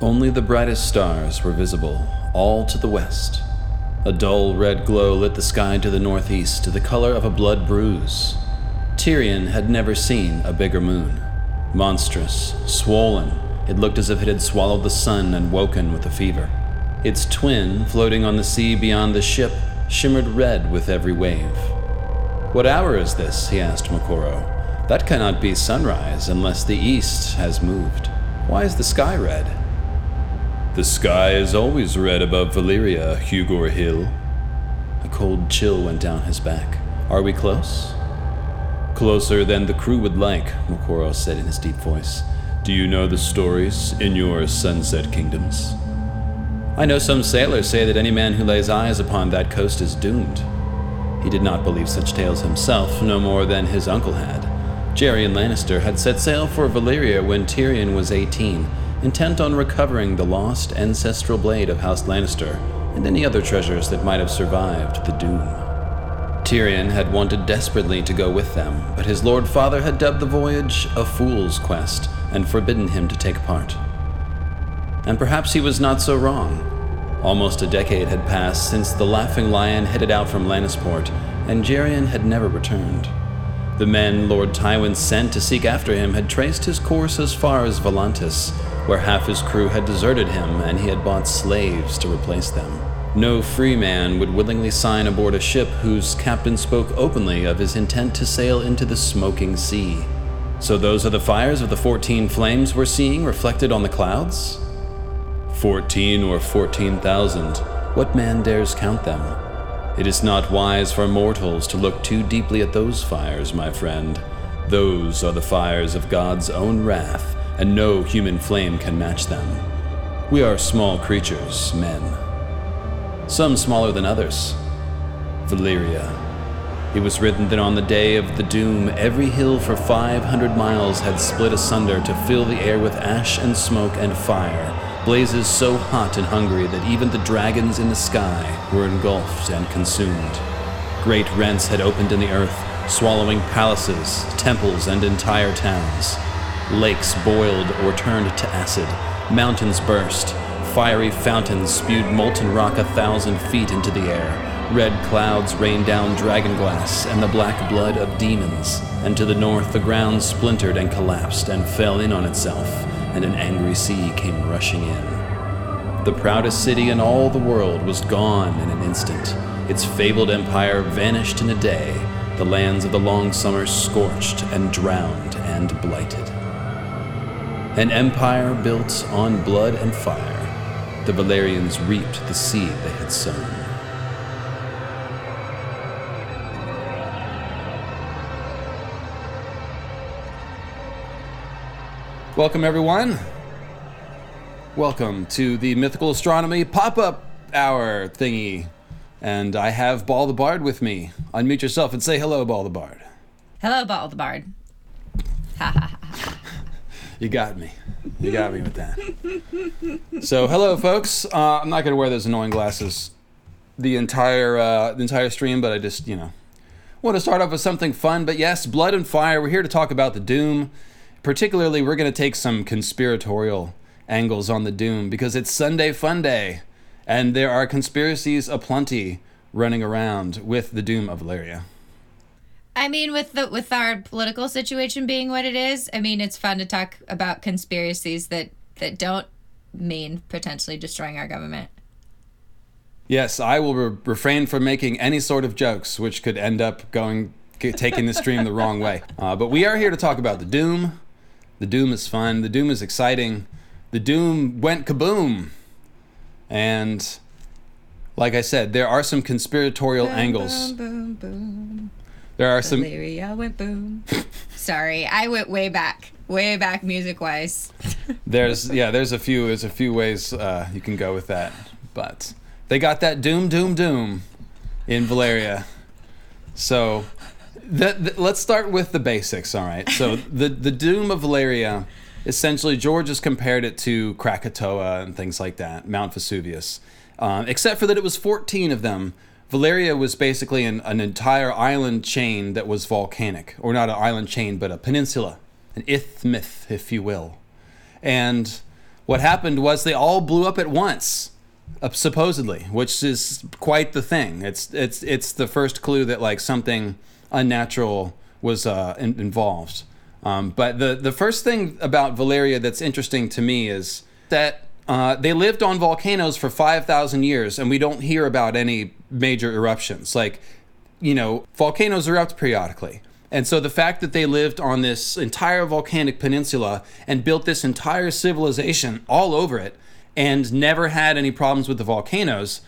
Only the brightest stars were visible, all to the west. A dull red glow lit the sky to the northeast, to the color of a blood bruise. Tyrion had never seen a bigger moon. Monstrous, swollen, it looked as if it had swallowed the sun and woken with a fever. Its twin, floating on the sea beyond the ship, shimmered red with every wave. What hour is this? he asked Moqorro. That cannot be sunrise unless the east has moved. Why is the sky red? The sky is always red above Valyria, Hugor Hill. A cold chill went down his back. Are we close? Closer than the crew would like, Moqorro said in his deep voice. Do you know the stories in your sunset kingdoms? I know some sailors say that any man who lays eyes upon that coast is doomed. He did not believe such tales himself, no more than his uncle had. Geryon Lannister had set sail for Valyria when Tyrion was 18, intent on recovering the lost ancestral blade of House Lannister and any other treasures that might have survived the doom. Tyrion had wanted desperately to go with them, but his lord father had dubbed the voyage a fool's quest and forbidden him to take part. And perhaps he was not so wrong. Almost a decade had passed since the Laughing Lion headed out from Lannisport, and Geryon had never returned. The men Lord Tywin sent to seek after him had traced his course as far as Volantis, where half his crew had deserted him and he had bought slaves to replace them. No free man would willingly sign aboard a ship whose captain spoke openly of his intent to sail into the smoking sea. So those are the fires of the 14 flames we're seeing reflected on the clouds? 14 or 14,000, what man dares count them? It is not wise for mortals to look too deeply at those fires, my friend. Those are the fires of God's own wrath, and no human flame can match them. We are small creatures, men. Some smaller than others. Valyria. It was written that on the day of the doom, every hill for 500 miles had split asunder to fill the air with ash and smoke and fire, blazes so hot and hungry that even the dragons in the sky were engulfed and consumed. Great rents had opened in the earth, swallowing palaces, temples, and entire towns. Lakes boiled or turned to acid, mountains burst, fiery fountains spewed molten rock a thousand feet into the air. Red clouds rained down dragon glass and the black blood of demons, and to the north the ground splintered and collapsed and fell in on itself and an angry sea came rushing in. The proudest city in all the world was gone in an instant. Its fabled empire vanished in a day, the lands of the long summer scorched and drowned and blighted. An empire built on blood and fire, the Valyrians reaped the seed they had sown. Welcome, everyone. Welcome to the Mythical Astronomy pop up hour thingy. And I have Ball the Bard with me. Unmute yourself and say hello, Ball the Bard. Hello, Ball the Bard. Ha ha ha. You got me. You got me with that. So, hello, folks. Uh, I'm not going to wear those annoying glasses the entire uh, the entire stream, but I just you know want to start off with something fun. But yes, Blood and Fire. We're here to talk about the Doom. Particularly, we're going to take some conspiratorial angles on the Doom because it's Sunday Fun Day, and there are conspiracies aplenty running around with the Doom of Valyria. I mean, with the with our political situation being what it is, I mean, it's fun to talk about conspiracies that that don't mean potentially destroying our government. Yes, I will re- refrain from making any sort of jokes which could end up going taking the stream the wrong way. Uh, but we are here to talk about the Doom. The Doom is fun. The Doom is exciting. The Doom went kaboom. And like I said, there are some conspiratorial Boom, angles. Boom, boom, boom. There are some Valyria went boom. Sorry, I went way back, way back music wise. there's yeah, there's a few there's a few ways uh, you can go with that. But they got that doom doom doom in Valyria. So the, the, let's start with the basics, all right? So the the doom of Valyria essentially George has compared it to Krakatoa and things like that, Mount Vesuvius. Um, except for that it was 14 of them. Valyria was basically an, an entire island chain that was volcanic, or not an island chain, but a peninsula, an isthmus, if you will. And what happened was they all blew up at once, uh, supposedly, which is quite the thing. It's it's it's the first clue that like something unnatural was uh, in- involved. Um, but the the first thing about Valyria that's interesting to me is that uh, they lived on volcanoes for five thousand years, and we don't hear about any major eruptions. Like, you know, volcanoes erupt periodically. And so the fact that they lived on this entire volcanic peninsula and built this entire civilization all over it and never had any problems with the volcanoes,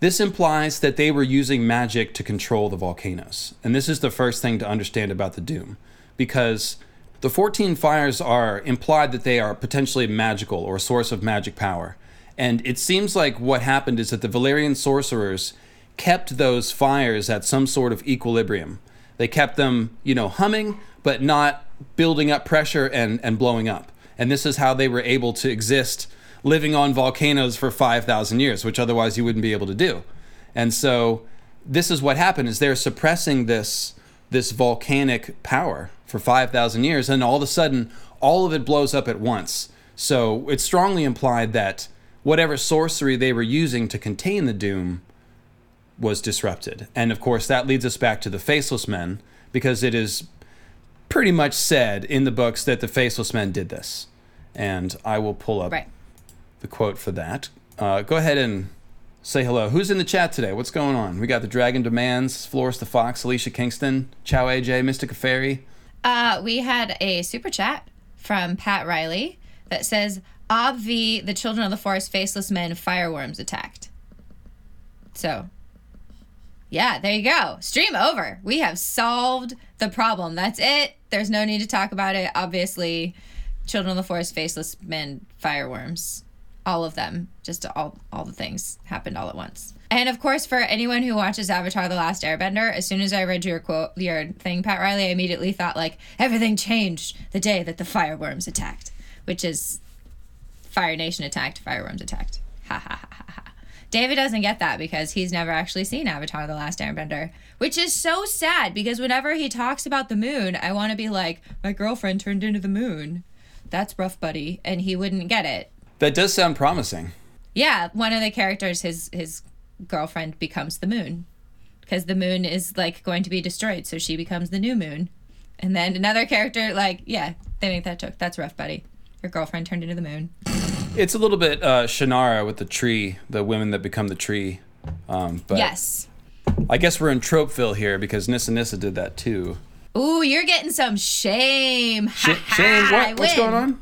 this implies that they were using magic to control the volcanoes. And this is the first thing to understand about the Doom, because the 14 fires are implied that they are potentially magical or a source of magic power. And it seems like what happened is that the Valyrian sorcerers kept those fires at some sort of equilibrium they kept them, you know, humming, but not building up pressure and, and blowing up. And this is how they were able to exist living on volcanoes for 5,000 years, which otherwise you wouldn't be able to do. And so this is what happened is they're suppressing this this volcanic power for 5,000 years and all of a sudden all of it blows up at once. So it's strongly implied that whatever sorcery they were using to contain the doom was disrupted. And of course, that leads us back to the Faceless Men, because it is pretty much said in the books that the Faceless Men did this. And I will pull up Right. The quote for that. Uh, go ahead and say hello. Who's in the chat today? What's going on? We got the Dragon Demands, Flores the Fox, Alicia Kingston, Chow AJ, Mystica Fairy. Uh, we had a super chat from Pat Riley that says, Obvi, the children of the forest, faceless men, fireworms attacked. So, yeah, there you go. Stream over. We have solved the problem. That's it. There's no need to talk about it. Obviously, children of the forest, faceless men, fireworms. All of them. Just all all the things happened all at once. And of course, for anyone who watches Avatar: The Last Airbender, as soon as I read your quote, your thing, Pat Riley, I immediately thought like everything changed the day that the fireworms attacked, which is Fire Nation attacked, fireworms attacked. Ha ha ha ha ha. David doesn't get that because he's never actually seen Avatar: The Last Airbender, which is so sad because whenever he talks about the moon, I want to be like, my girlfriend turned into the moon. That's rough, buddy, and he wouldn't get it. That does sound promising. Yeah, one of the characters, his his girlfriend becomes the moon, because the moon is like going to be destroyed, so she becomes the new moon, and then another character, like, yeah, they make that joke. That's rough, buddy. Your girlfriend turned into the moon. It's a little bit uh, Shannara with the tree, the women that become the tree. Um, but yes. I guess we're in Tropeville here because Nissa Nissa did that too. Ooh, you're getting some shame. Sh- Ha ha, shame? What? What's going on?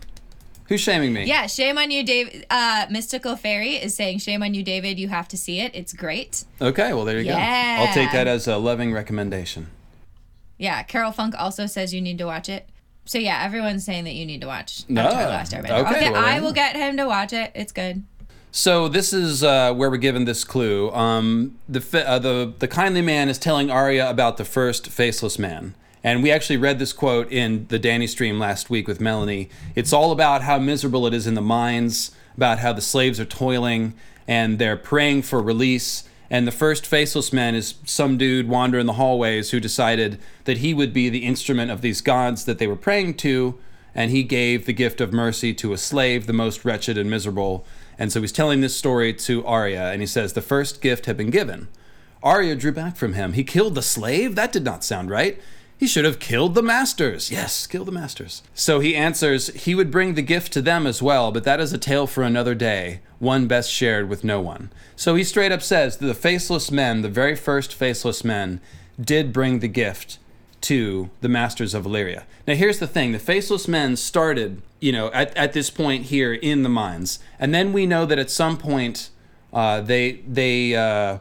Who's shaming me? Yeah, shame on you, David. Uh, Mystical Fairy is saying, shame on you, David. You have to see it. It's great. Okay, well, there you Yeah. go. I'll take that as a loving recommendation. Yeah, Carol Funk also says you need to watch it. So yeah, everyone's saying that you need to watch No. Avatar: The Last Airbender. Okay, Okay, well I will get him to watch it. It's good. So this is uh, where we're given this clue. Um, the, uh, the the kindly man is telling Arya about the first faceless man, and we actually read this quote in the Dany stream last week with Melanie. It's all about how miserable it is in the mines, about how the slaves are toiling and they're praying for release. And the first faceless man is some dude wandering the hallways who decided that he would be the instrument of these gods that they were praying to, and he gave the gift of mercy to a slave, the most wretched and miserable. And so he's telling this story to Arya, and he says, The first gift had been given. Arya drew back from him. He killed the slave? That did not sound right. He should have killed the masters. Yes, kill the masters. So he answers, He would bring the gift to them as well, but that is a tale for another day, one best shared with no one. So he straight up says that the faceless men, the very first faceless men, did bring the gift to the masters of Illyria. Now, here's the thing the faceless men started, you know, at, at this point here in the mines. And then we know that at some point uh, they, they, uh,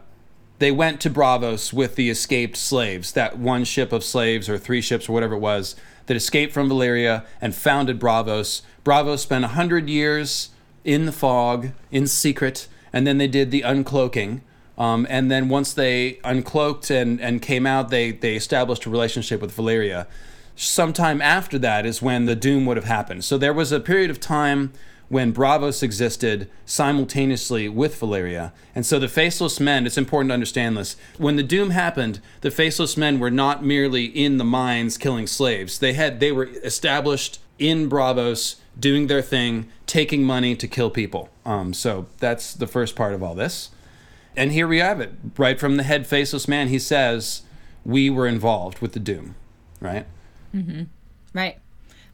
they went to Braavos with the escaped slaves, that one ship of slaves or three ships or whatever it was that escaped from Valyria and founded Braavos. Braavos spent a hundred years in the fog, in secret, and then they did the uncloaking. Um, and then once they uncloaked and, and came out, they, they established a relationship with Valyria. Sometime after that is when the doom would have happened. So there was a period of time when Braavos existed simultaneously with Valyria. And so the Faceless Men, it's important to understand this. When the Doom happened, the Faceless Men were not merely in the mines killing slaves. They had they were established in Braavos doing their thing, taking money to kill people. Um, so that's the first part of all this. And here we have it, right from the head faceless man. He says, "We were involved with the doom," right? Mm-hmm. Right.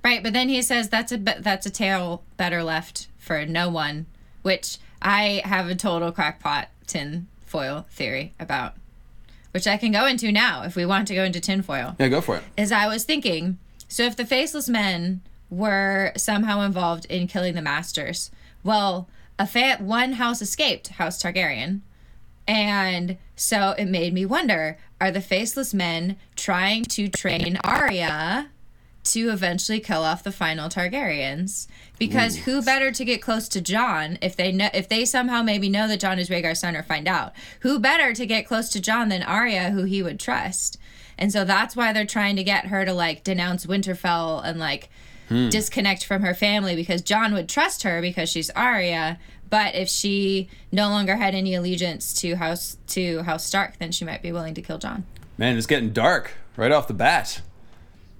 Right, but then he says that's a that's a tale better left for no one, which I have a total crackpot tin foil theory about, which I can go into now if we want to go into tinfoil. Yeah, go for it. Is I was thinking, so if the faceless men were somehow involved in killing the masters, well, a fa- one house escaped, House Targaryen, and so it made me wonder: Are the faceless men trying to train Arya? To eventually kill off the final Targaryens. Because who better to get close to Jon if they know if they somehow maybe know that Jon is Rhaegar's son or find out? Who better to get close to Jon than Arya, who he would trust? And so that's why they're trying to get her to like denounce Winterfell and like hmm. disconnect from her family because Jon would trust her because she's Arya. But if she no longer had any allegiance to House to House Stark, then she might be willing to kill Jon. Man, it's getting dark right off the bat.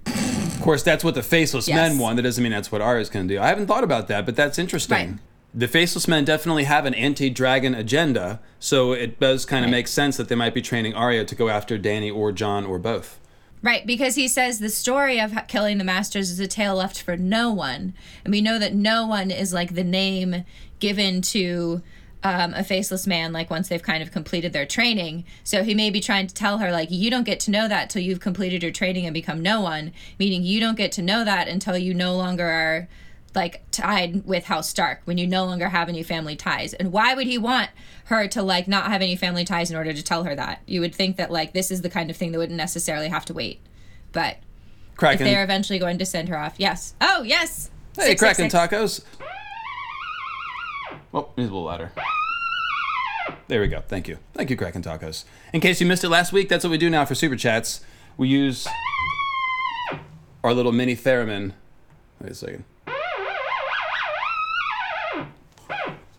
Of course, that's what the faceless Yes. men want. That doesn't mean that's what Arya's going to do. I haven't thought about that, but that's interesting. Right. The faceless men definitely have an anti-dragon agenda, so it does kind of Right. make sense that they might be training Arya to go after Dany or Jon or both. Right, because he says the story of killing the masters is a tale left for no one. And we know that no one is like the name given to um, a faceless man, like once they've kind of completed their training. So he may be trying to tell her, like, you don't get to know that till you've completed your training and become no one, meaning you don't get to know that until you no longer are like tied with House Stark when you no longer have any family ties. And why would he want her to like not have any family ties in order to tell her that? You would think that like this is the kind of thing that wouldn't necessarily have to wait. But if they're eventually going to send her off, yes. Oh, yes. Hey, Six, Kraken six, six. tacos. Oh, he's a little louder. There we go. Thank you. Thank you, Kraken Tacos. In case you missed it last week, that's what we do now for Super Chats. We use our little mini theremin. Wait a second.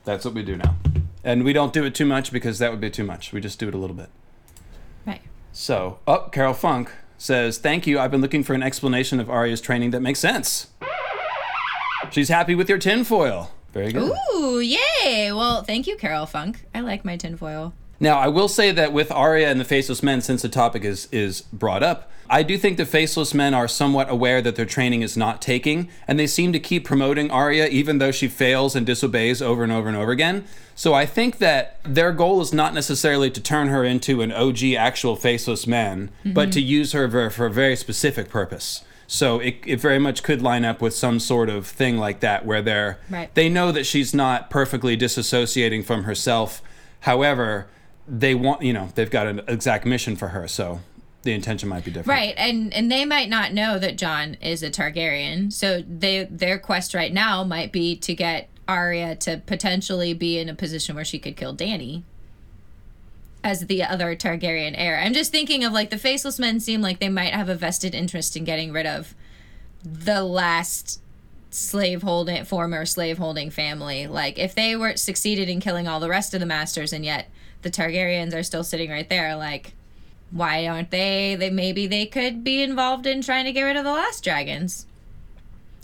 That's what we do now. And we don't do it too much because that would be too much. We just do it a little bit. Right. So, up, Carol Funk says, Thank you. I've been looking for an explanation of Arya's training that makes sense. She's happy with your tinfoil. Very good. Ooh, yay. Well, thank you, Carol Funk. I like my tinfoil. Now, I will say that with Arya and the Faceless Men, since the topic is is brought up, I do think the Faceless Men are somewhat aware that their training is not taking, and they seem to keep promoting Arya even though she fails and disobeys over and over and over again. So I think that their goal is not necessarily to turn her into an OG actual Faceless Man, but mm-hmm. to use her for, for a very specific purpose. So it, it very much could line up with some sort of thing like that where they're Right. they know that she's not perfectly disassociating from herself. However, they want you know they've got an exact mission for her, so the intention might be different. Right, and and they might not know that Jon is a Targaryen, so they their quest right now might be to get Arya to potentially be in a position where she could kill Dany as the other Targaryen heir. I'm just thinking of like the faceless men seem like they might have a vested interest in getting rid of the last slave holding former slave holding family. Like if they were succeeded in killing all the rest of the masters and yet the Targaryens are still sitting right there like why aren't they they maybe they could be involved in trying to get rid of the last dragons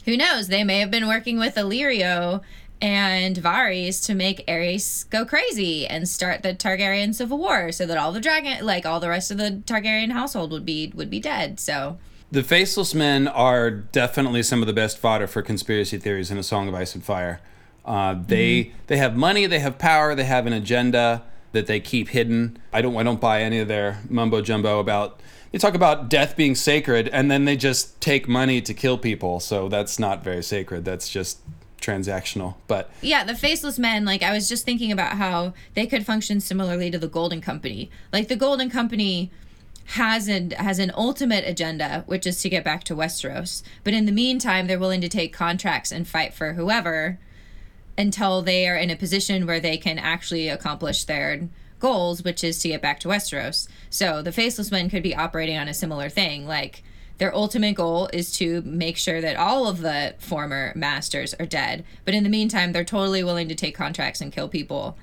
who knows they may have been working with illyrio and Varys to make Aerys go crazy and start the Targaryen civil war so that all the dragon like all the rest of the Targaryen household would be would be dead so The Faceless Men are definitely some of the best fodder for conspiracy theories in A Song of Ice and Fire. Uh, they they have money, they have power, they have an agenda that they keep hidden. I don't I don't buy any of their mumbo jumbo about. They talk about death being sacred, and then they just take money to kill people. So that's not very sacred. That's just transactional. But Yeah, the faceless men, like I was just thinking about how they could function similarly to the Golden Company. Like the Golden Company has an has an ultimate agenda, which is to get back to Westeros. But in the meantime, they're willing to take contracts and fight for whoever until they are in a position where they can actually accomplish their goals, which is to get back to Westeros. So the faceless men could be operating on a similar thing, like their ultimate goal is to make sure that all of the former masters are dead. But in the meantime, they're totally willing to take contracts and kill people,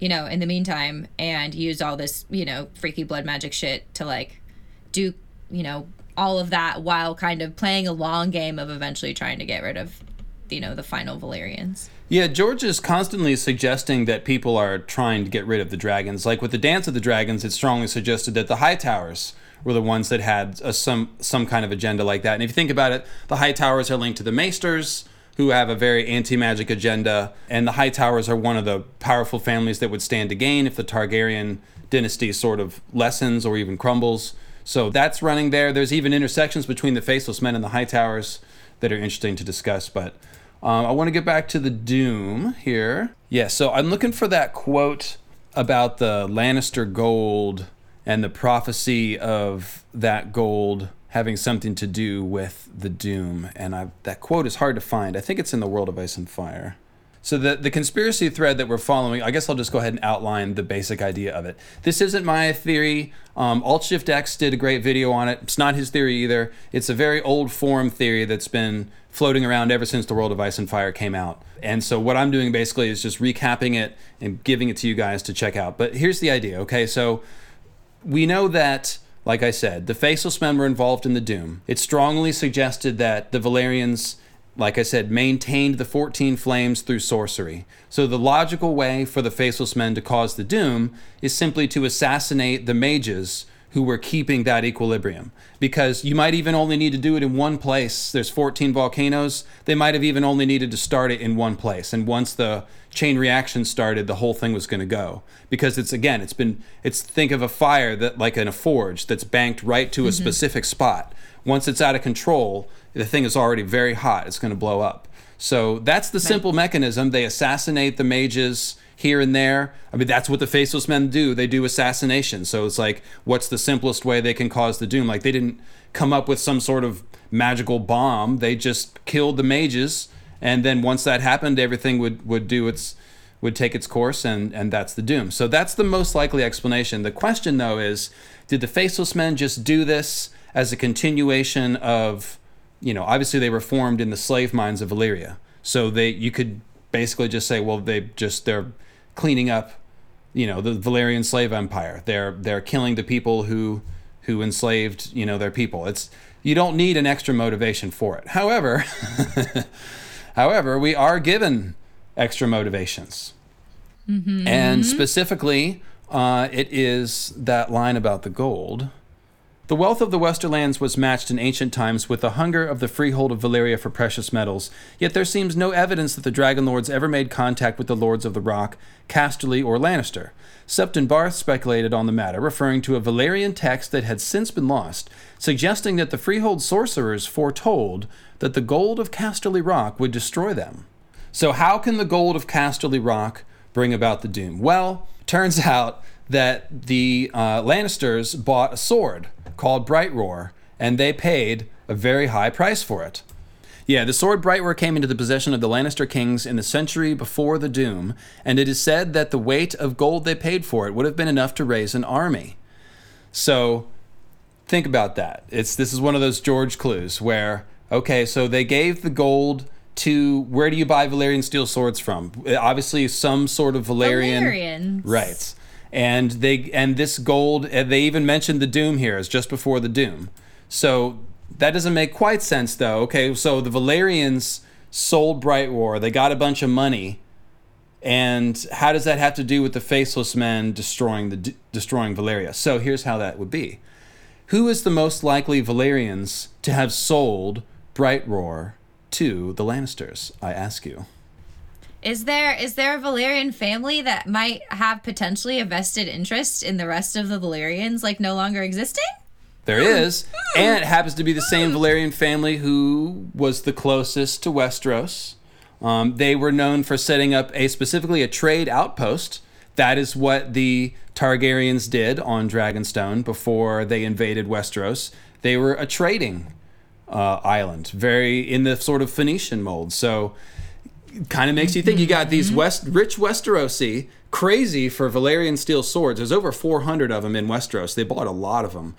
you know, in the meantime, and use all this, you know, freaky blood magic shit to like do, you know, all of that while kind of playing a long game of eventually trying to get rid of you know the final Valyrians. Yeah, George is constantly suggesting that people are trying to get rid of the dragons. Like with the Dance of the Dragons, it strongly suggested that the High Towers were the ones that had a, some some kind of agenda like that. And if you think about it, the High Towers are linked to the Maesters, who have a very anti-magic agenda, and the High Towers are one of the powerful families that would stand to gain if the Targaryen dynasty sort of lessens or even crumbles. So that's running there. There's even intersections between the Faceless Men and the High Towers that are interesting to discuss, but um, I want to get back to the Doom here. Yeah, so I'm looking for that quote about the Lannister gold and the prophecy of that gold having something to do with the Doom. And I, that quote is hard to find. I think it's in the World of Ice and Fire. So the the conspiracy thread that we're following, I guess I'll just go ahead and outline the basic idea of it. This isn't my theory. Um, Alt Shift X did a great video on it. It's not his theory either. It's a very old form theory that's been floating around ever since the World of Ice and Fire came out. And so what I'm doing basically is just recapping it and giving it to you guys to check out. But here's the idea. Okay, so we know that like I said, the Faceless Men were involved in the Doom. It strongly suggested that the Valyrians, like I said, maintained the 14 flames through sorcery. So the logical way for the Faceless Men to cause the doom is simply to assassinate the mages who were keeping that equilibrium. Because you might even only need to do it in one place. There's 14 volcanoes. They might have even only needed to start it in one place. And once the chain reaction started, the whole thing was going to go. Because it's again, it's been it's think of a fire that like in a forge that's banked right to a mm-hmm. specific spot. Once it's out of control, the thing is already very hot. It's going to blow up. So that's the simple mechanism. They assassinate the mages here and there. I mean, that's what the faceless men do. They do assassination. So it's like, what's the simplest way they can cause the doom? Like, they didn't come up with some sort of magical bomb. They just killed the mages, and then once that happened, everything would would do its would take its course, and and that's the doom. So that's the most likely explanation. The question, though, is, did the faceless men just do this as a continuation of you know, obviously they were formed in the slave mines of Valyria. So they you could basically just say, well, they just they're cleaning up, you know, the Valyrian slave empire. They're they're killing the people who who enslaved, you know, their people. It's you don't need an extra motivation for it. However, however, we are given extra motivations. Mm-hmm. And specifically, uh, it is that line about the gold. The wealth of the Westerlands was matched in ancient times with the hunger of the freehold of Valyria for precious metals, yet there seems no evidence that the Dragon Lords ever made contact with the Lords of the Rock, Casterly, or Lannister. Septon Barth speculated on the matter, referring to a Valyrian text that had since been lost, suggesting that the freehold sorcerers foretold that the gold of Casterly Rock would destroy them. So, how can the gold of Casterly Rock bring about the doom? Well, turns out that the uh, Lannisters bought a sword called Bright Roar, and they paid a very high price for it. Yeah, the sword Bright Roar came into the possession of the Lannister kings in the century before the Doom, and it is said that the weight of gold they paid for it would have been enough to raise an army. So, think about that. It's this is one of those George clues where okay, so they gave the gold to where do you buy Valyrian steel swords from? Obviously, some sort of Valyrian, Valyrians. right? And they and this gold they even mentioned the doom here as just before the doom. So that doesn't make quite sense though. Okay so the valyrians sold bright roar they got a bunch of money. And how does that have to do with the faceless men destroying the destroying Valyria so here's how that would be. Who is the most likely valyrians to have sold bright roar to the lannisters i ask you is there is there a Valyrian family that might have potentially a vested interest in the rest of the Valyrians like no longer existing? There is, and it happens to be the same Valyrian family who was the closest to Westeros. Um, they were known for setting up a specifically a trade outpost. That is what the Targaryens did on Dragonstone before they invaded Westeros. They were a trading uh, island, very in the sort of Phoenician mold. So kind of makes you think. You got these mm-hmm. West rich Westerosi, crazy for Valyrian steel swords. There's over 400 of them in Westeros. They bought a lot of them.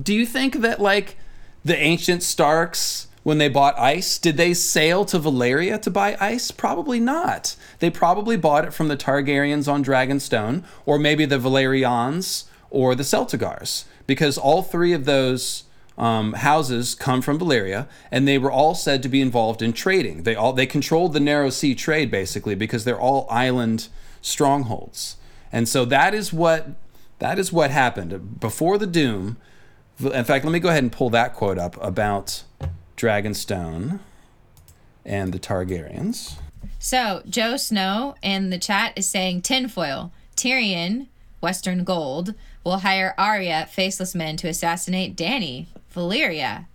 Do you think that like the ancient Starks when they bought ice, did they sail to Valyria to buy ice? Probably not. They probably bought it from the Targaryens on Dragonstone, or maybe the Velaryons or the Celtigars, because all three of those um, houses come from Valyria, and they were all said to be involved in trading. They all they controlled the narrow sea trade basically because they're all island strongholds, and so that is what that is what happened before the Doom. In fact, let me go ahead and pull that quote up about Dragonstone and the Targaryens. So Joe Snow in the chat is saying tinfoil. Tyrion, Western Gold, will hire Arya, Faceless Men, to assassinate Dany, Valyria.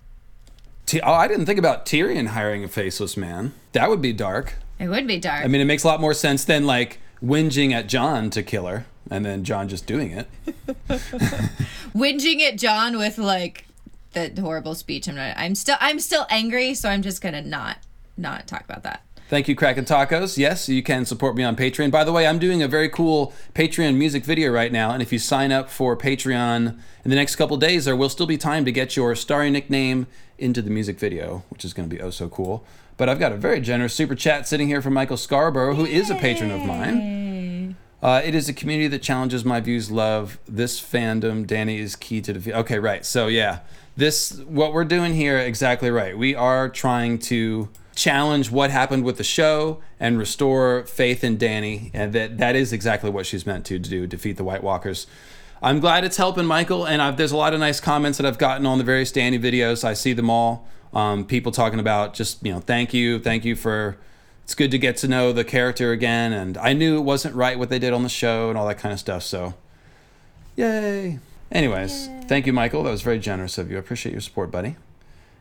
T- oh, I didn't think about Tyrion hiring a faceless man. That would be dark. It would be dark. I mean, it makes a lot more sense than like whinging at Jon to kill her, and then Jon just doing it. Whinging at Jon with like the horrible speech. I'm not. I'm still. I'm still angry, so I'm just gonna not not talk about that. Thank you, Kraken Tacos. Yes, you can support me on Patreon. By the way, I'm doing a very cool Patreon music video right now, and if you sign up for Patreon in the next couple days, there will still be time to get your starry nickname into the music video, which is going to be oh so cool. But I've got a very generous super chat sitting here from Michael Scarborough, who is a patron of mine. Uh, it is a community that challenges my views. Love this fandom. Dany is key to defeat. Okay, right. So yeah, this what we're doing here exactly right. We are trying to challenge what happened with the show and restore faith in Dany. and that that is exactly what she's meant to do: defeat the White Walkers. I'm glad it's helping Michael, and I've, there's a lot of nice comments that I've gotten on the various Dany videos. I see them all. Um, people talking about just you know, thank you, thank you for. It's good to get to know the character again, and I knew it wasn't right what they did on the show and all that kind of stuff. So, yay! Anyways, yay. thank you, Michael. That was very generous of you. I appreciate your support, buddy.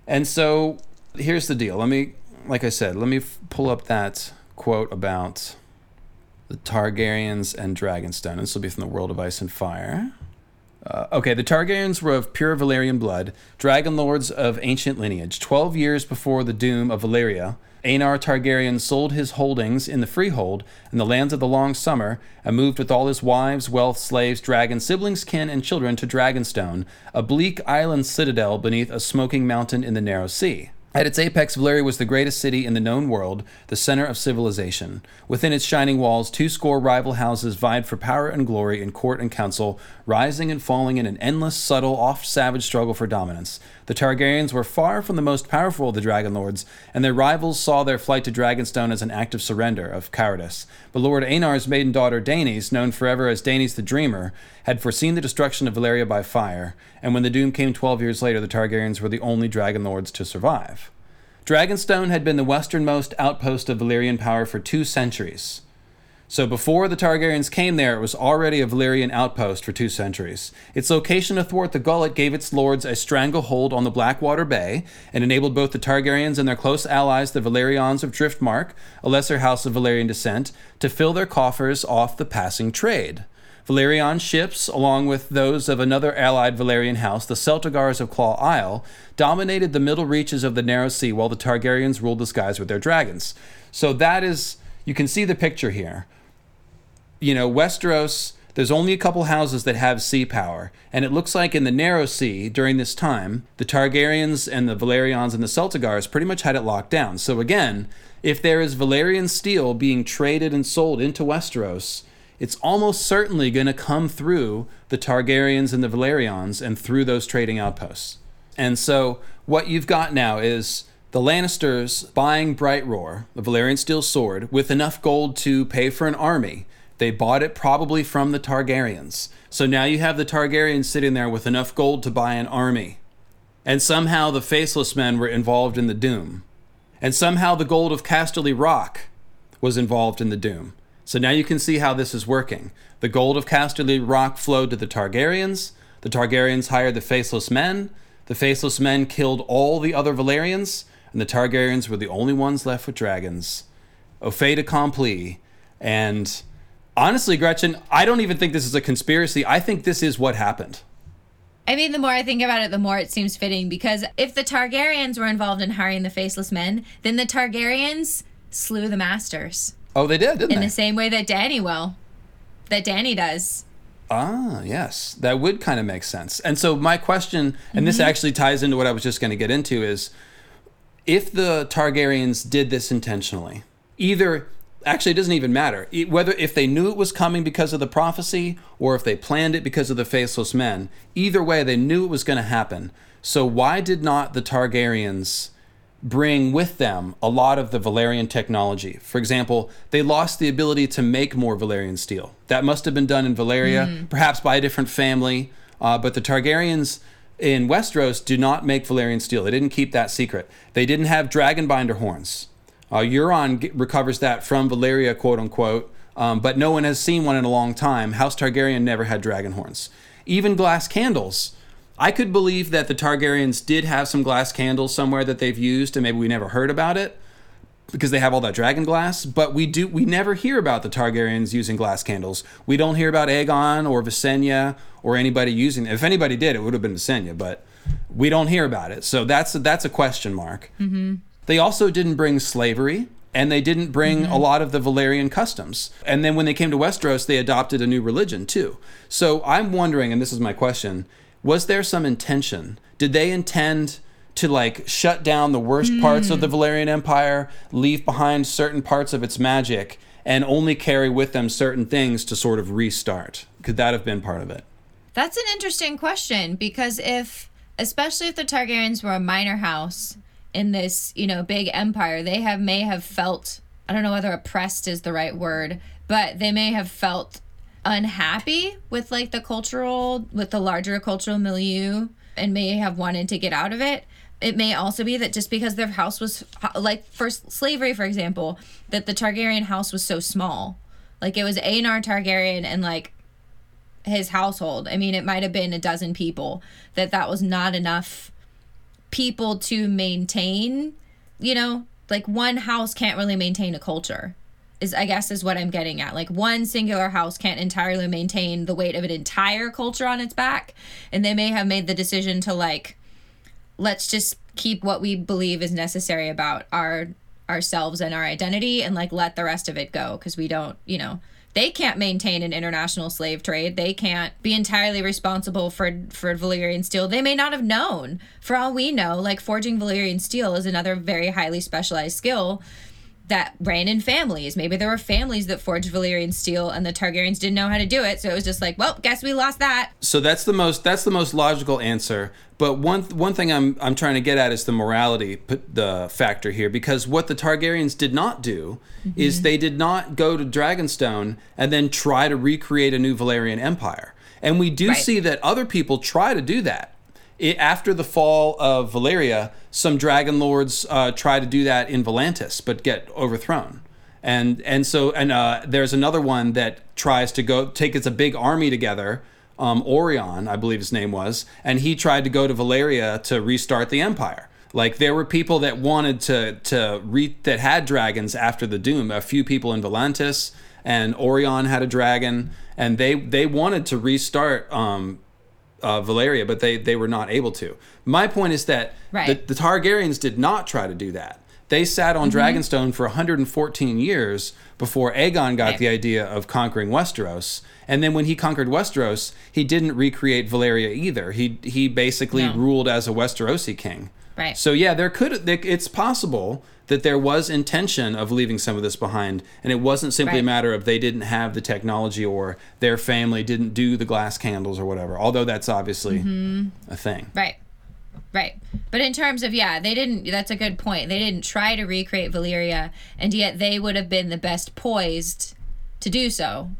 And so, here's the deal. Let me like I said, let me f- pull up that quote about the Targaryens and Dragonstone. This will be from the World of Ice and Fire. Uh, okay, the Targaryens were of pure Valyrian blood, dragon lords of ancient lineage. Twelve years before the doom of Valyria, Aenar Targaryen sold his holdings in the freehold and the lands of the long summer and moved with all his wives, wealth, slaves, dragons, siblings, kin, and children to Dragonstone, a bleak island citadel beneath a smoking mountain in the narrow sea. At its apex, Valyria was the greatest city in the known world, the center of civilization. Within its shining walls, two score rival houses vied for power and glory in court and council, rising and falling in an endless, subtle, oft savage struggle for dominance. The Targaryens were far from the most powerful of the Dragon Lords, and their rivals saw their flight to Dragonstone as an act of surrender, of cowardice. But Lord Aenar's maiden daughter, Daenys, known forever as Daenys the Dreamer, had foreseen the destruction of Valyria by fire, and when the doom came 12 years later, the Targaryens were the only Dragon Lords to survive. Dragonstone had been the westernmost outpost of Valyrian power for two centuries. So before the Targaryens came there, it was already a Valyrian outpost for two centuries. Its location athwart the gullet gave its lords a stranglehold on the Blackwater Bay and enabled both the Targaryens and their close allies, the Velaryons of Driftmark, a lesser house of Valyrian descent, to fill their coffers off the passing trade. Valyrian ships, along with those of another allied Valyrian house, the Celtigars of Claw Isle, dominated the middle reaches of the Narrow Sea while the Targaryens ruled the skies with their dragons. So that is, you can see the picture here. You know, Westeros, there's only a couple houses that have sea power, and it looks like in the Narrow Sea during this time, the Targaryens and the Velaryons and the Celtigars pretty much had it locked down. So again, if there is Valyrian steel being traded and sold into Westeros, it's almost certainly going to come through the Targaryens and the Velaryons and through those trading outposts. And so what you've got now is the Lannisters buying Bright Roar, the Valyrian steel sword, with enough gold to pay for an army. They bought it probably from the Targaryens. So now you have the Targaryens sitting there with enough gold to buy an army. And somehow the Faceless Men were involved in the Doom. And somehow the gold of Casterly Rock was involved in the Doom. So now you can see how this is working. The gold of Casterly Rock flowed to the Targaryens. The Targaryens hired the Faceless Men. The Faceless Men killed all the other Valyrians, and the Targaryens were the only ones left with dragons. Au fait accompli. And honestly, Gretchen, I don't even think this is a conspiracy. I think this is what happened. I mean, the more I think about it, the more it seems fitting because if the Targaryens were involved in hiring the Faceless Men, then the Targaryens slew the Masters. Oh, they did, didn't in they? the same way that Dany will, that Dany does. Ah, yes, that would kind of make sense. And so my question, and this Mm-hmm. actually ties into what I was just going to get into, is if the Targaryens did this intentionally, either actually it doesn't even matter whether if they knew it was coming because of the prophecy or if they planned it because of the faceless men. Either way, they knew it was going to happen. So why did not the Targaryens bring with them a lot of the Valyrian technology? For example, they lost the ability to make more Valyrian steel. That must have been done in Valyria, perhaps by a different family. Uh, but the Targaryens in Westeros do not make Valyrian steel. They didn't keep that secret. They didn't have dragonbinder horns. Uh, Euron recovers that from Valyria, quote unquote, um, but no one has seen one in a long time. House Targaryen never had dragon horns. Even glass candles. I could believe that the Targaryens did have some glass candles somewhere that they've used, and maybe we never heard about it because they have all that dragon glass. But we do we never hear about the Targaryens using glass candles. We don't hear about Aegon or Visenya or anybody using. If anybody did, it would have been Visenya, but we don't hear about it. So that's that's a question mark. They also didn't bring slavery, and they didn't bring a mm-hmm. lot of the Valyrian customs. And then when they came to Westeros, they adopted a new religion too. So I'm wondering, and this is my question: Was there some intention? Did they intend? To like shut down the worst hmm. parts of the Valyrian Empire, leave behind certain parts of its magic, and only carry with them certain things to sort of restart. Could that have been part of it? That's an interesting question because if, especially if the Targaryens were a minor house in this, you know, big empire, they have may have felt I don't know whether oppressed is the right word, but they may have felt unhappy with like the cultural with the larger cultural milieu and may have wanted to get out of it. It may also be that just because their house was like for slavery, for example, that the Targaryen house was so small. Like it was Aenar Targaryen and like his household. I mean, it might have been a dozen people that that was not enough people to maintain, you know, like one house can't really maintain a culture. Is I guess is what I'm getting at. Like one singular house can't entirely maintain the weight of an entire culture on its back, and they may have made the decision to like let's just keep what we believe is necessary about our ourselves and our identity and like let the rest of it go because we don't, you know, they can't maintain an international slave trade. They can't be entirely responsible for for Valyrian steel. They may not have known. For all we know, like forging Valyrian steel is another very highly specialized skill that ran in families. Maybe there were families that forged Valyrian steel and the Targaryens didn't know how to do it, so it was just like, well, guess we lost that. So that's the most that's the most logical answer. But one one thing I'm I'm trying to get at is the morality put the factor here because what the Targaryens did not do mm-hmm. is they did not go to Dragonstone and then try to recreate a new Valyrian empire. And we do Right. see that other people try to do that. It, after the fall of Valyria, some dragon lords uh, try to do that in Volantis, but get overthrown. And and so and uh, there's another one that tries to go take it's a big army together. Um, Aurion, I believe his name was, and he tried to go to Valyria to restart the empire. Like there were people that wanted to to re that had dragons after the doom. A few people in Volantis and Aurion had a dragon, and they they wanted to restart um, uh, Valyria, but they they were not able to. My point is that Right. the, the Targaryens did not try to do that. They sat on Mm-hmm. Dragonstone for 114 years before Aegon got Right. the idea of conquering Westeros. And then when he conquered Westeros, he didn't recreate Valyria either. He he basically No. ruled as a Westerosi king. Right. So yeah, there could it's possible that there was intention of leaving some of this behind, and it wasn't simply a matter of they didn't have the technology or their family didn't do the glass candles or whatever. Although that's obviously Mm-hmm. a thing. Right. Right. But in terms of, yeah, they didn't, that's a good point. They didn't try to recreate Valyria, and yet they would have been the best poised to do so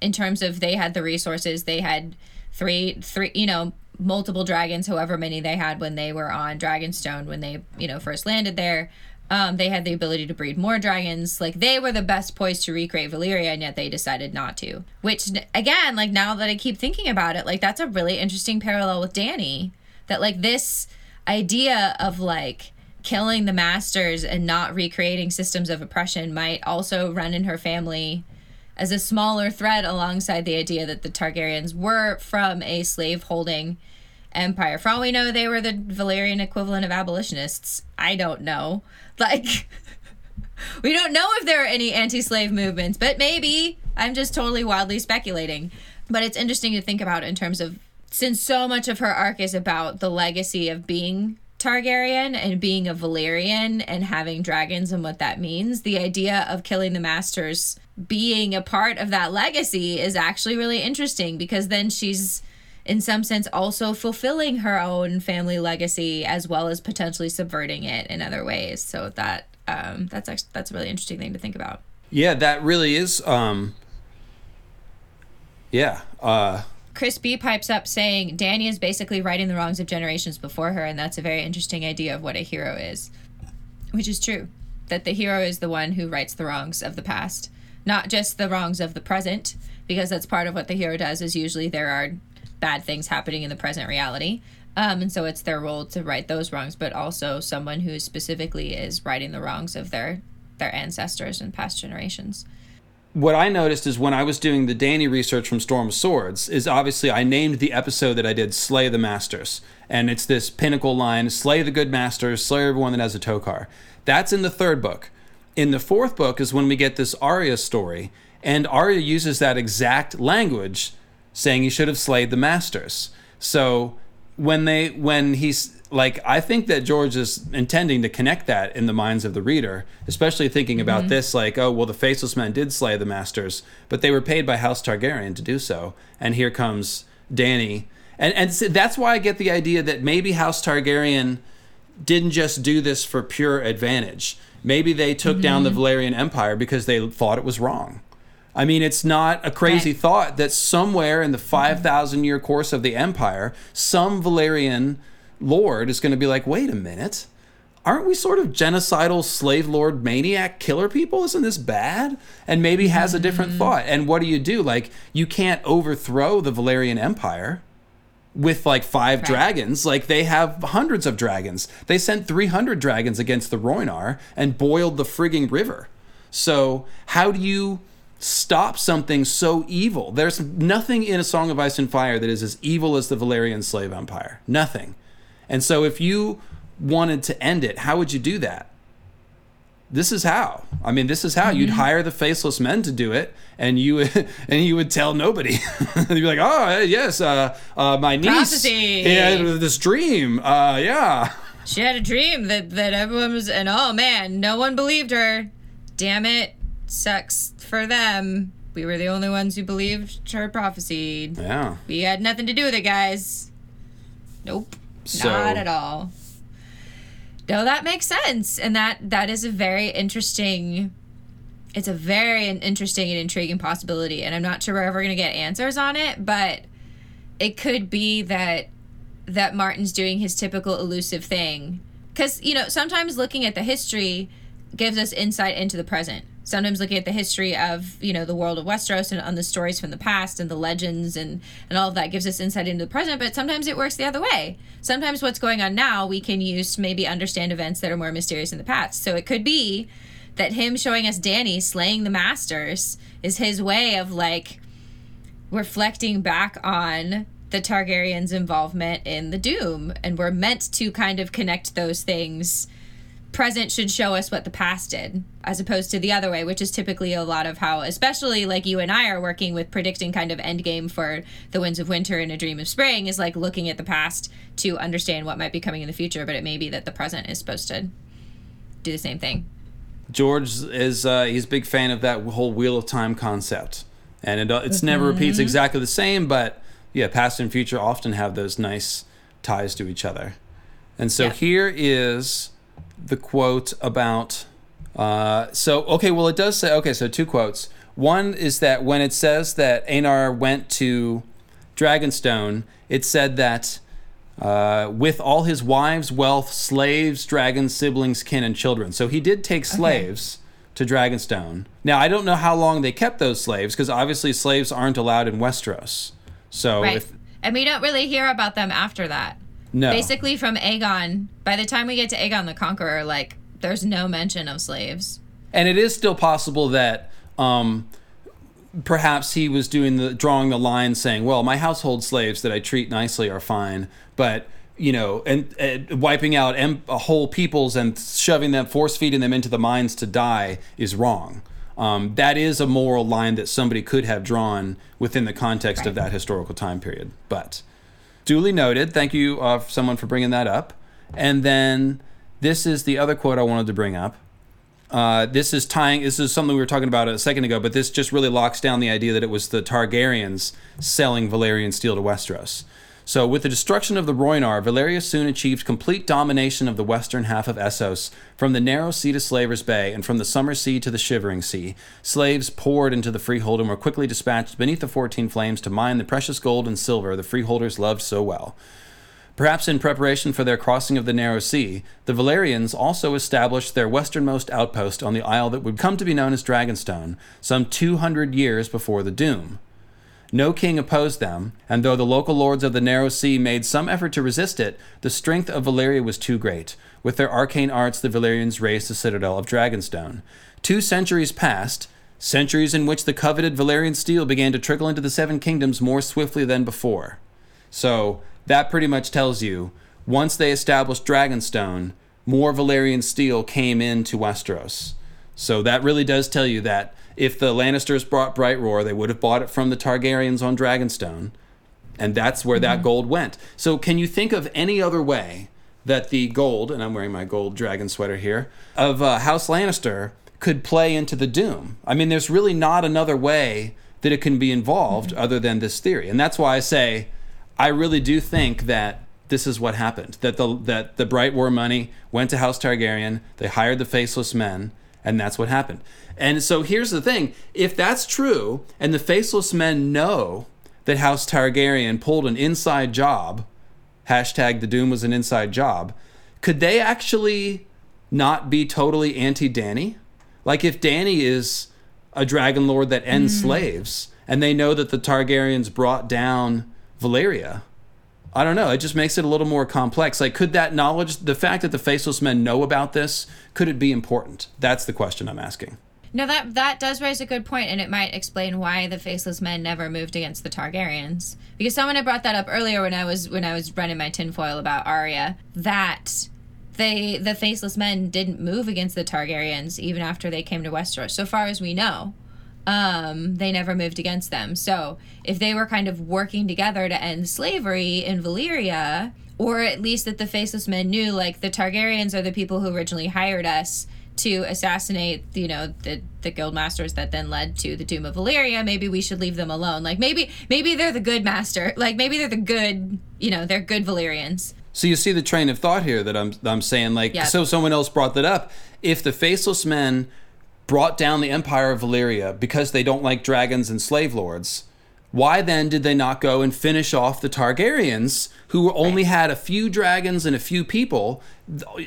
in terms of they had the resources. They had three, three, you know, multiple dragons, however many they had when they were on Dragonstone, when they, you know, first landed there. Um, they had the ability to breed more dragons. Like they were the best poised to recreate Valyria, and yet they decided not to. Which, again, like now that I keep thinking about it, like that's a really interesting parallel with Dany. That like this idea of like killing the masters and not recreating systems of oppression might also run in her family as a smaller thread alongside the idea that the Targaryens were from a slave holding empire. For all we know, they were the Valyrian equivalent of abolitionists. I don't know. Like, we don't know if there are any anti slave movements, but maybe. I'm just totally wildly speculating. But it's interesting to think about in terms of since so much of her arc is about the legacy of being Targaryen and being a Valyrian and having dragons and what that means, the idea of killing the masters being a part of that legacy is actually really interesting because then she's in some sense also fulfilling her own family legacy as well as potentially subverting it in other ways. So that um, that's actually, that's a really interesting thing to think about. Yeah, that really is. Um, yeah. Uh, Chris B pipes up saying Dany is basically righting the wrongs of generations before her, and that's a very interesting idea of what a hero is, which is true. That the hero is the one who rights the wrongs of the past, not just the wrongs of the present, because that's part of what the hero does. Is usually there are bad things happening in the present reality, um, and so it's their role to right those wrongs, but also someone who specifically is righting the wrongs of their their ancestors and past generations what I noticed is when I was doing the Dany research from Storm of Swords, is obviously I named the episode that I did Slay the Masters. And it's this pinnacle line Slay the good masters, slay everyone that has a Tokar. That's in the third book. In the fourth book is when we get this Arya story, and Arya uses that exact language, saying he should have slayed the masters. So when they when he's like I think that George is intending to connect that in the minds of the reader, especially thinking about mm-hmm. this like, oh well the faceless men did slay the masters, but they were paid by House Targaryen to do so. And here comes Dany. And and that's why I get the idea that maybe House Targaryen didn't just do this for pure advantage. Maybe they took mm-hmm. down the mm-hmm. Valyrian Empire because they thought it was wrong. I mean, it's not a crazy right. thought that somewhere in the 5,000 year course of the empire, some Valyrian lord is going to be like, wait a minute. Aren't we sort of genocidal slave lord maniac killer people? Isn't this bad? And maybe has a different mm. thought. And what do you do? Like, you can't overthrow the Valyrian Empire with like five right. dragons. Like they have hundreds of dragons. They sent 300 dragons against the Rhoynar and boiled the frigging river. So, how do you stop something so evil? There's nothing in A Song of Ice and Fire that is as evil as the Valyrian slave empire. Nothing. And so if you wanted to end it, how would you do that? This is how. I mean, this is how mm-hmm. you'd hire the faceless men to do it, and you and you would tell nobody. you'd be like, "Oh, yes, uh, uh, my niece Prophecy. had this dream. Uh, yeah, she had a dream that that everyone was, and oh man, no one believed her. Damn it, sucks for them. We were the only ones who believed her prophecy. Yeah, we had nothing to do with it, guys. Nope. So, Not at all. No, that makes sense, and that that is a very interesting. It's a very interesting and intriguing possibility, and I'm not sure we're ever going to get answers on it, but it could be that that Martin's doing his typical elusive thing, because you know sometimes looking at the history gives us insight into the present sometimes looking at the history of you know the world of westeros and on the stories from the past and the legends and and all of that gives us insight into the present but sometimes it works the other way. Sometimes what's going on now we can use maybe understand events that are more mysterious in the past. So it could be that him showing us Dany slaying the masters is his way of like reflecting back on the targaryens involvement in the doom and we're meant to kind of connect those things present should show us what the past did as opposed to the other way which is typically a lot of how especially like you and i are working with predicting kind of end game for the winds of winter and a dream of spring is like looking at the past to understand what might be coming in the future but it may be that the present is supposed to do the same thing george is uh, he's a big fan of that whole wheel of time concept and it, it's mm-hmm. never repeats exactly the same but yeah past and future often have those nice ties to each other and so yeah. here is the quote about. Uh, so okay, well it does say okay. So two quotes. One is that when it says that Aenar went to Dragonstone, it said that uh, with all his wives, wealth, slaves, dragons, siblings, kin, and children. So he did take slaves okay. to Dragonstone. Now I don't know how long they kept those slaves because obviously slaves aren't allowed in Westeros. So right. if, and we don't really hear about them after that. No. Basically, from Aegon, by the time we get to Aegon the Conqueror, like, there's no mention of slaves. And it is still possible that um, perhaps he was doing the drawing the line saying, well, my household slaves that I treat nicely are fine, but you know, and, and wiping out em- whole peoples and shoving them, force feeding them into the mines to die is wrong. Um, that is a moral line that somebody could have drawn within the context right. of that historical time period. But Duly noted. Thank you, uh, someone, for bringing that up. And then this is the other quote I wanted to bring up. Uh, this is tying. This is something we were talking about a second ago, but this just really locks down the idea that it was the Targaryens selling Valyrian steel to Westeros. So, with the destruction of the Rhoynar, Valyria soon achieved complete domination of the western half of Essos, from the narrow sea to Slaver's Bay, and from the Summer Sea to the Shivering Sea. Slaves poured into the freehold and were quickly dispatched beneath the fourteen flames to mine the precious gold and silver the freeholders loved so well. Perhaps in preparation for their crossing of the narrow sea, the Valyrians also established their westernmost outpost on the isle that would come to be known as Dragonstone, some 200 years before the Doom. No king opposed them, and though the local lords of the narrow sea made some effort to resist it, the strength of Valyria was too great. With their arcane arts, the Valyrians raised the citadel of Dragonstone. Two centuries passed, centuries in which the coveted Valyrian steel began to trickle into the Seven Kingdoms more swiftly than before. So, that pretty much tells you once they established Dragonstone, more Valyrian steel came into Westeros. So that really does tell you that if the Lannisters brought Bright Roar, they would have bought it from the Targaryens on Dragonstone. And that's where that gold went. So can you think of any other way that the gold, and I'm wearing my gold dragon sweater here, of uh, House Lannister could play into the Doom? I mean, there's really not another way that it can be involved other than this theory. And that's why I say I really do think that this is what happened. That the that the Bright Roar money went to House Targaryen. They hired the Faceless Men, and that's what happened. And so here's the thing: if that's true, and the Faceless Men know that House Targaryen pulled an inside job, hashtag the Doom was an inside job, could they actually not be totally anti Dany? Like if Dany is a dragon lord that ends mm. slaves, and they know that the Targaryens brought down Valyria. I don't know. It just makes it a little more complex. Like, could that knowledge, the fact that the faceless men know about this, could it be important? That's the question I'm asking. No, that that does raise a good point, and it might explain why the faceless men never moved against the Targaryens. Because someone had brought that up earlier when I was when I was running my tinfoil about Arya, that they the faceless men didn't move against the Targaryens even after they came to Westeros. So far as we know, um, they never moved against them. So if they were kind of working together to end slavery in Valyria, or at least that the faceless men knew, like the Targaryens are the people who originally hired us to assassinate, you know, the the guild masters that then led to the doom of Valyria. Maybe we should leave them alone. Like maybe maybe they're the good master. Like maybe they're the good, you know, they're good Valyrians. So you see the train of thought here that I'm I'm saying like Yeah. so someone else brought that up. If the faceless men brought down the empire of Valyria because they don't like dragons and slave lords, why then did they not go and finish off the Targaryens who only had a few dragons and a few people,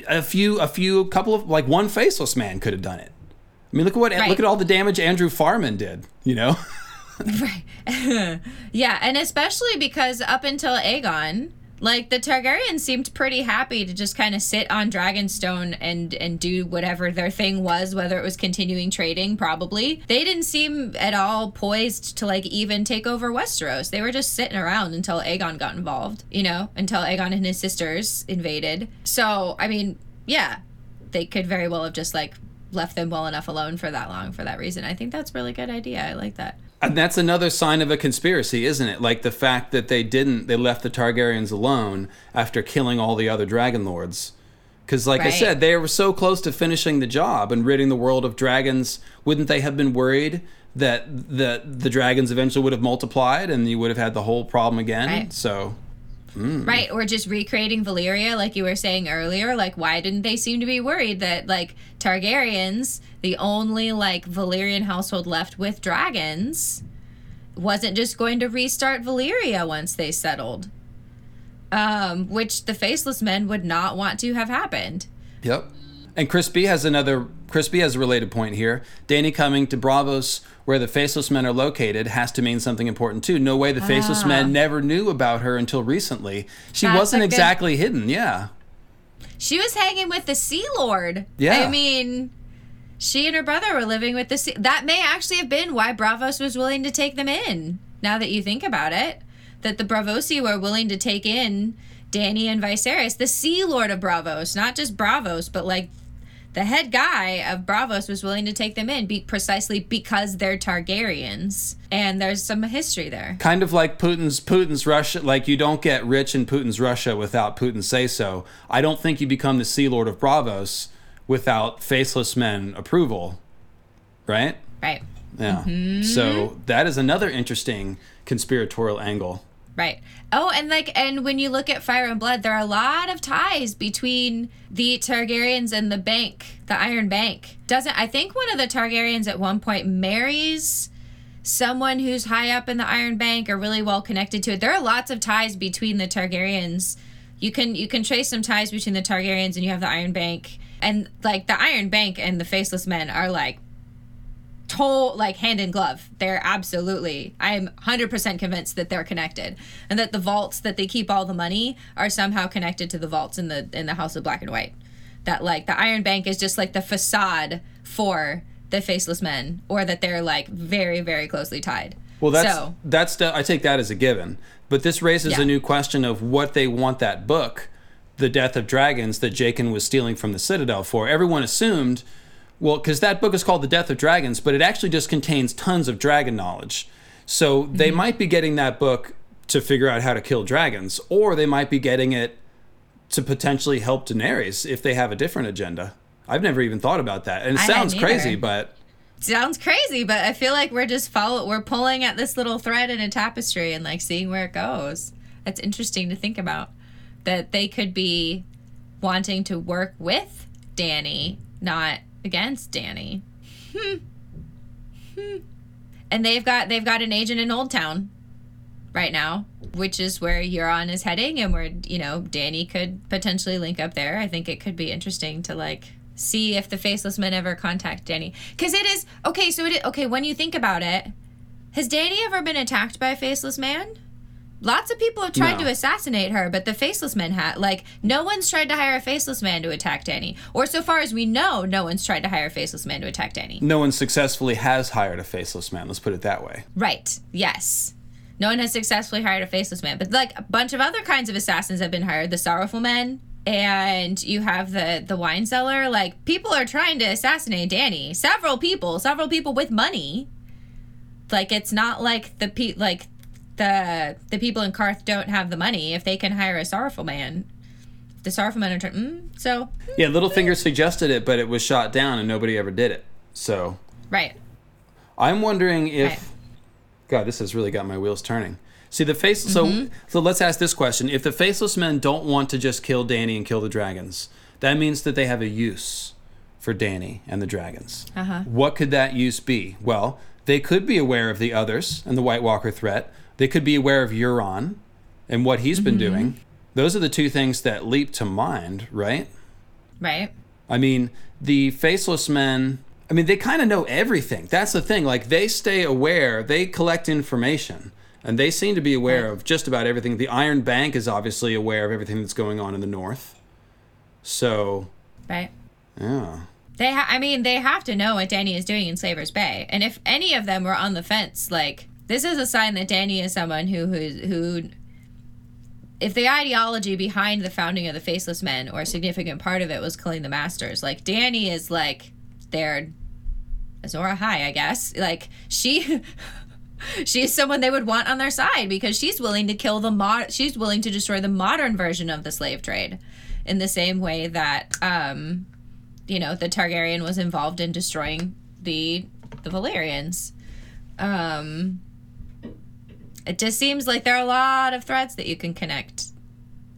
a few a few a couple of like one faceless man could have done it. I mean, look at what Right. look at all the damage Andrew Farman did, you know? Right. yeah, and especially because up until Aegon, like the Targaryens seemed pretty happy to just kind of sit on Dragonstone and and do whatever their thing was, whether it was continuing trading, probably. They didn't seem at all poised to like even take over Westeros. They were just sitting around until Aegon got involved, you know, until Aegon and his sisters invaded. So, I mean, yeah, they could very well have just like left them well enough alone for that long for that reason. I think that's really good idea. I like that. And that's another sign of a conspiracy, isn't it? Like the fact that they didn't, they left the Targaryens alone after killing all the other dragon lords. Because, like I said, they were so close to finishing the job and ridding the world of dragons. Wouldn't they have been worried that the the dragons eventually would have multiplied and you would have had the whole problem again? Right. So, Right, or just recreating Valyria, like you were saying earlier. Like, why didn't they seem to be worried that, like, Targaryens, the only, like, Valyrian household left with dragons, wasn't just going to restart Valyria once they settled? Um, which the Faceless Men would not want to have happened. Yep. And Crispy has another. Crispy has a related point here. Danny coming to Bravos, where the faceless men are located, has to mean something important too. No way the faceless men never knew about her until recently. She Ah. That's wasn't a good- exactly hidden. Yeah. She was hanging with the Sea Lord. Yeah. I mean, she and her brother were living with the sea. That may actually have been why Braavos was willing to take them in. Now that you think about it, that the Braavosi were willing to take in Dany and Viserys, the Sea Lord of Braavos, not just Braavos, but like the head guy of Braavos was willing to take them in be- precisely because they're Targaryens, and there's some history there. Kind of like Putin's Putin's Russia. Like you don't get rich in Putin's Russia without Putin say so. I don't think you become the Sea Lord of Braavos without faceless men approval, right? Right. Yeah. Mm-hmm. So that is another interesting conspiratorial angle. Right. Oh, and like, and when you look at Fire and Blood, there are a lot of ties between the Targaryens and the Bank, the Iron Bank. Doesn't I think one of the Targaryens at one point marries someone who's high up in the Iron Bank or really well connected to it. There are lots of ties between the Targaryens. You can you can trace some ties between the Targaryens and you have the Iron Bank. And like the Iron Bank and the Faceless Men are like toll like hand in glove. They're absolutely. I'm 100% convinced that they're connected and that the vaults that they keep all the money are somehow connected to the vaults in the in the House of Black and White. That like the Iron Bank is just like the facade for the faceless men or that they're like very very closely tied. Well, that's so, that's I take that as a given. But this raises Yeah. a new question of what they want that book, The Death of Dragons, that Jaqen was stealing from the Citadel for. Everyone assumed, well, because that book is called The Death of Dragons, but it actually just contains tons of dragon knowledge. So they Mm-hmm. might be getting that book to figure out how to kill dragons, or they might be getting it to potentially help Daenerys if they have a different agenda. I've never even thought about that, and it I sounds crazy, but sounds crazy, but I feel like we're just follow we're pulling at this little thread in a tapestry and like seeing where it goes. That's interesting to think about. That they could be wanting to work with Dany, not against Dany. Hmm. Hmm. And they've got they've got an agent in Old Town right now, which is where Euron is heading and where, you know, Dany could potentially link up there. I think it could be interesting to like see if the faceless men ever contact Dany. Cuz it is okay, so it okay, when you think about it, has Dany ever been attacked by a faceless man? Lots of people have tried No. to assassinate her, but the faceless men had like no one's tried to hire a faceless man to attack Dany. Or so far as we know, no one's tried to hire a faceless man to attack Dany. no one successfully has hired a faceless man. Let's put it that way. Right. Yes. No one has successfully hired a faceless man, but like a bunch of other kinds of assassins have been hired. The sorrowful men, and you have the the wine cellar. Like people are trying to assassinate Dany. Several people. Several people with money. Like it's not like the pe like the the people in Qarth don't have the money. If they can hire a sorrowful man, the sorrowful man. Mm, so Yeah, Littlefinger suggested it, but it was shot down and nobody ever did it. So right. I'm wondering if Right. God, this has really got my wheels turning. See the face so Mm-hmm. so let's ask this question. If the faceless men don't want to just kill Dany and kill the dragons, that means that they have a use for Dany and the dragons. Uh-huh. What could that use be? Well, they could be aware of the others and the White Walker threat. They could be aware of Euron and what he's been Mm-hmm. doing. Those are the two things that leap to mind, right? Right. I mean, the faceless men, I mean, they kind of know everything. That's the thing. Like, they stay aware, they collect information, and they seem to be aware of just about everything. The Iron Bank is obviously aware of everything that's going on in the North. So, Right. yeah. They, ha- I mean, they have to know what Dany is doing in Slaver's Bay, and if any of them were on the fence, like this is a sign that Dany is someone who who who. If the ideology behind the founding of the Faceless Men, or a significant part of it, was killing the Masters, like Dany is like their Azor Ahai, I guess. Like she. She's someone they would want on their side because she's willing to kill the mod. She's willing to destroy the modern version of the slave trade, in the same way that um, you know the Targaryen was involved in destroying the the Valyrians. Um, it just seems like there are a lot of threads that you can connect,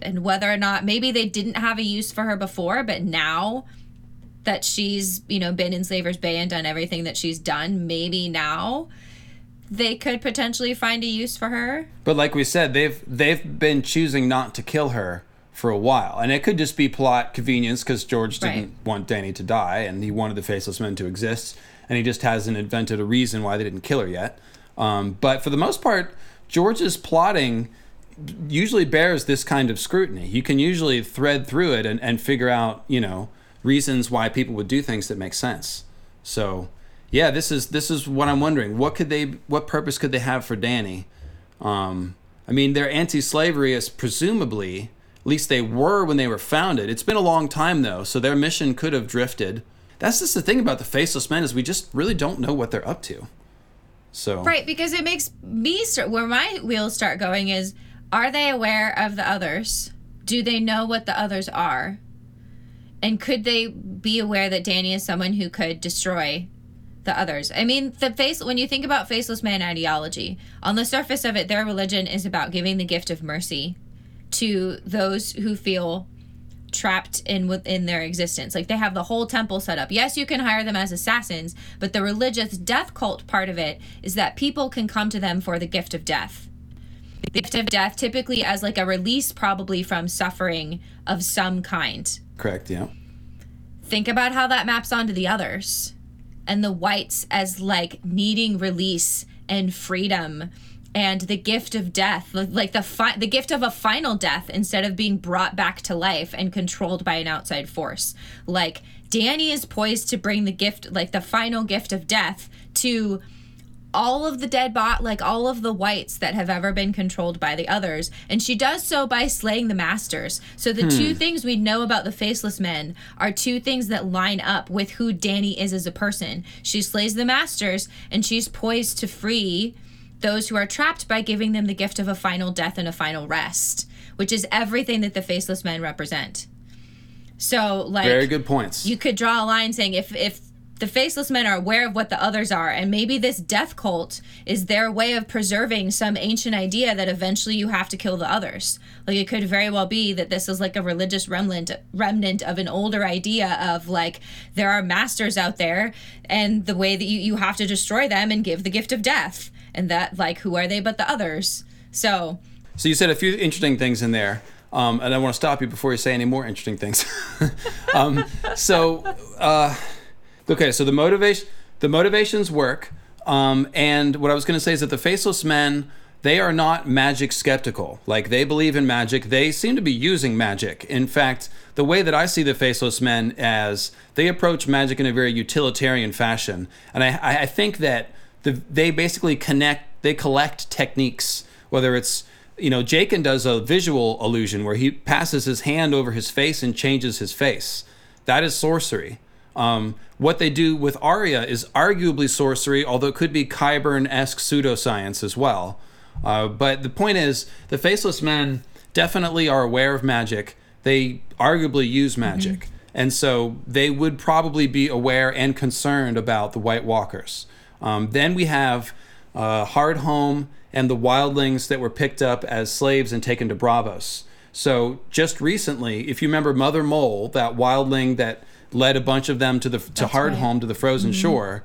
and whether or not maybe they didn't have a use for her before, but now that she's you know been in Slaver's Bay and done everything that she's done, maybe now they could potentially find a use for her. But like we said, they've they've been choosing not to kill her for a while, and it could just be plot convenience because George didn't Right. want Dany to die, and he wanted the faceless men to exist, and he just hasn't invented a reason why they didn't kill her yet. Um, but for the most part, George's plotting usually bears this kind of scrutiny. You can usually thread through it and, and figure out, you know, reasons why people would do things that make sense. So, yeah, this is this is what I'm wondering. What could they? What purpose could they have for Dany? Um, I mean, they're anti-slavery as presumably, at least they were when they were founded. It's been a long time though, so their mission could have drifted. That's just the thing about the faceless men is we just really don't know what they're up to. So Right, because it makes me start where my wheels start going is are they aware of the others? Do they know what the others are? And could they be aware that Dany is someone who could destroy the others? I mean, the face when you think about faceless man ideology, on the surface of it, their religion is about giving the gift of mercy to those who feel trapped in within their existence. Like they have the whole temple set up. Yes, you can hire them as assassins, but the religious death cult part of it is that people can come to them for the gift of death. The gift of death typically as like a release probably from suffering of some kind. Correct, yeah. Think about how that maps onto the others and the whites as like needing release and freedom and the gift of death like the fi- the gift of a final death instead of being brought back to life and controlled by an outside force. Like dany is poised to bring the gift like the final gift of death to all of the dead bot like all of the whites that have ever been controlled by the others and she does so by slaying the masters. So the hmm. two things we know about the faceless men are two things that line up with who dany is as a person. She slays the masters and she's poised to free those who are trapped by giving them the gift of a final death and a final rest, which is everything that the faceless men represent. So, like, very good points. You could draw a line saying if if the faceless men are aware of what the others are, and maybe this death cult is their way of preserving some ancient idea that eventually you have to kill the others. Like it could very well be that this is like a religious remnant remnant of an older idea of like there are masters out there, and the way that you, you have to destroy them and give the gift of death and that like who are they but the others so so you said a few interesting things in there um, and i want to stop you before you say any more interesting things um, so uh, okay so the motivation the motivations work um, and what i was going to say is that the faceless men they are not magic skeptical. Like they believe in magic. They seem to be using magic. In fact, the way that I see the faceless men as they approach magic in a very utilitarian fashion. And I, I think that the, they basically connect, they collect techniques, whether it's you know, Jaqen does a visual illusion where he passes his hand over his face and changes his face. That is sorcery. Um, what they do with Arya is arguably sorcery, although it could be Qyburn esque pseudoscience as well. Uh, but the point is, the Faceless Men definitely are aware of magic. They arguably use magic. Mm-hmm. And so they would probably be aware and concerned about the White Walkers. Um, then we have uh, Hardhome and the wildlings that were picked up as slaves and taken to Braavos. So just recently, if you remember Mother Mole, that wildling that led a bunch of them to the to Hardhome right. to the frozen mm-hmm. shore,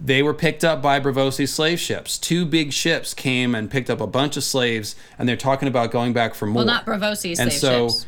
they were picked up by Braavosi slave ships. Two big ships came and picked up a bunch of slaves, and they're talking about going back for more. Well, not Braavosi slave so, ships,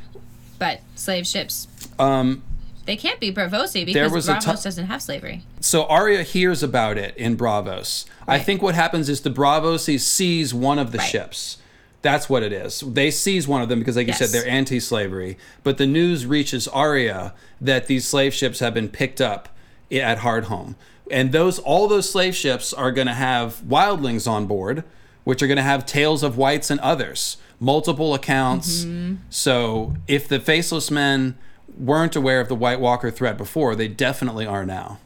but slave ships. Um, they can't be Braavosi because Braavos t- doesn't have slavery. So Arya hears about it in Braavos. Right. I think what happens is the Braavosi sees one of the right. ships. That's what it is. They seize one of them because, like yes. you said, they're anti-slavery. But the news reaches Arya that these slave ships have been picked up at Hardhome, and those all those slave ships are going to have wildlings on board, which are going to have tales of whites and others, multiple accounts. Mm-hmm. So if the faceless men weren't aware of the White Walker threat before, they definitely are now.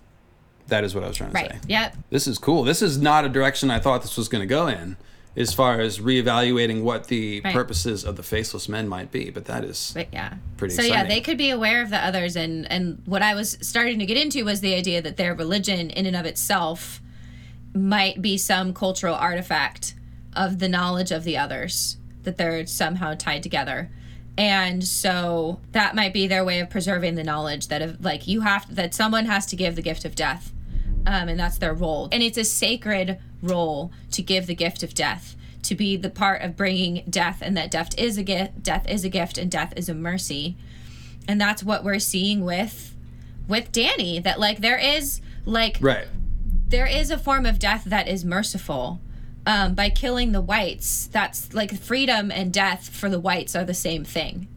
That is what I was trying to right. say. Yep. This is cool. This is not a direction I thought this was going to go in, as far as reevaluating what the right. purposes of the faceless men might be. But that is but yeah, pretty. So exciting. yeah, they could be aware of the others, and and what I was starting to get into was the idea that their religion, in and of itself, might be some cultural artifact of the knowledge of the others that they're somehow tied together and so that might be their way of preserving the knowledge that if like you have that someone has to give the gift of death um, and that's their role. And it's a sacred role to give the gift of death to be the part of bringing death and that death is a gift death is a gift and death is a mercy. And that's what we're seeing with with dany that like there is like right. there is a form of death that is merciful um, by killing the whites, that's like freedom and death for the whites are the same thing.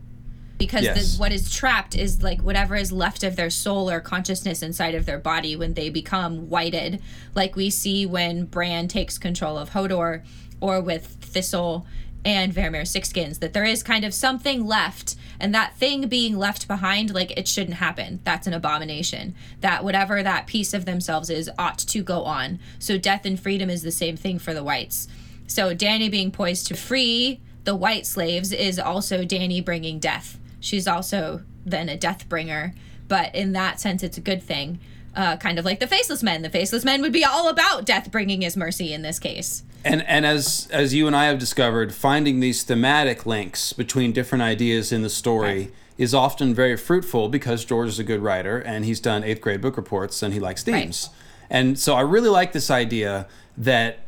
Because yes. the, what is trapped is like whatever is left of their soul or consciousness inside of their body when they become whited, like we see when Bran takes control of Hodor or with Thistle and Varamir Sixskins, that there is kind of something left and that thing being left behind like it shouldn't happen that's an abomination that whatever that piece of themselves is ought to go on so death and freedom is the same thing for the whites so dany being poised to free the white slaves is also dany bringing death she's also then a death bringer but in that sense, it's a good thing. Uh, kind of like the faceless men. The faceless men would be all about death bringing his mercy in this case. And and as as you and I have discovered, finding these thematic links between different ideas in the story Right. is often very fruitful because George is a good writer and he's done eighth grade book reports and he likes themes. And so I really like this idea that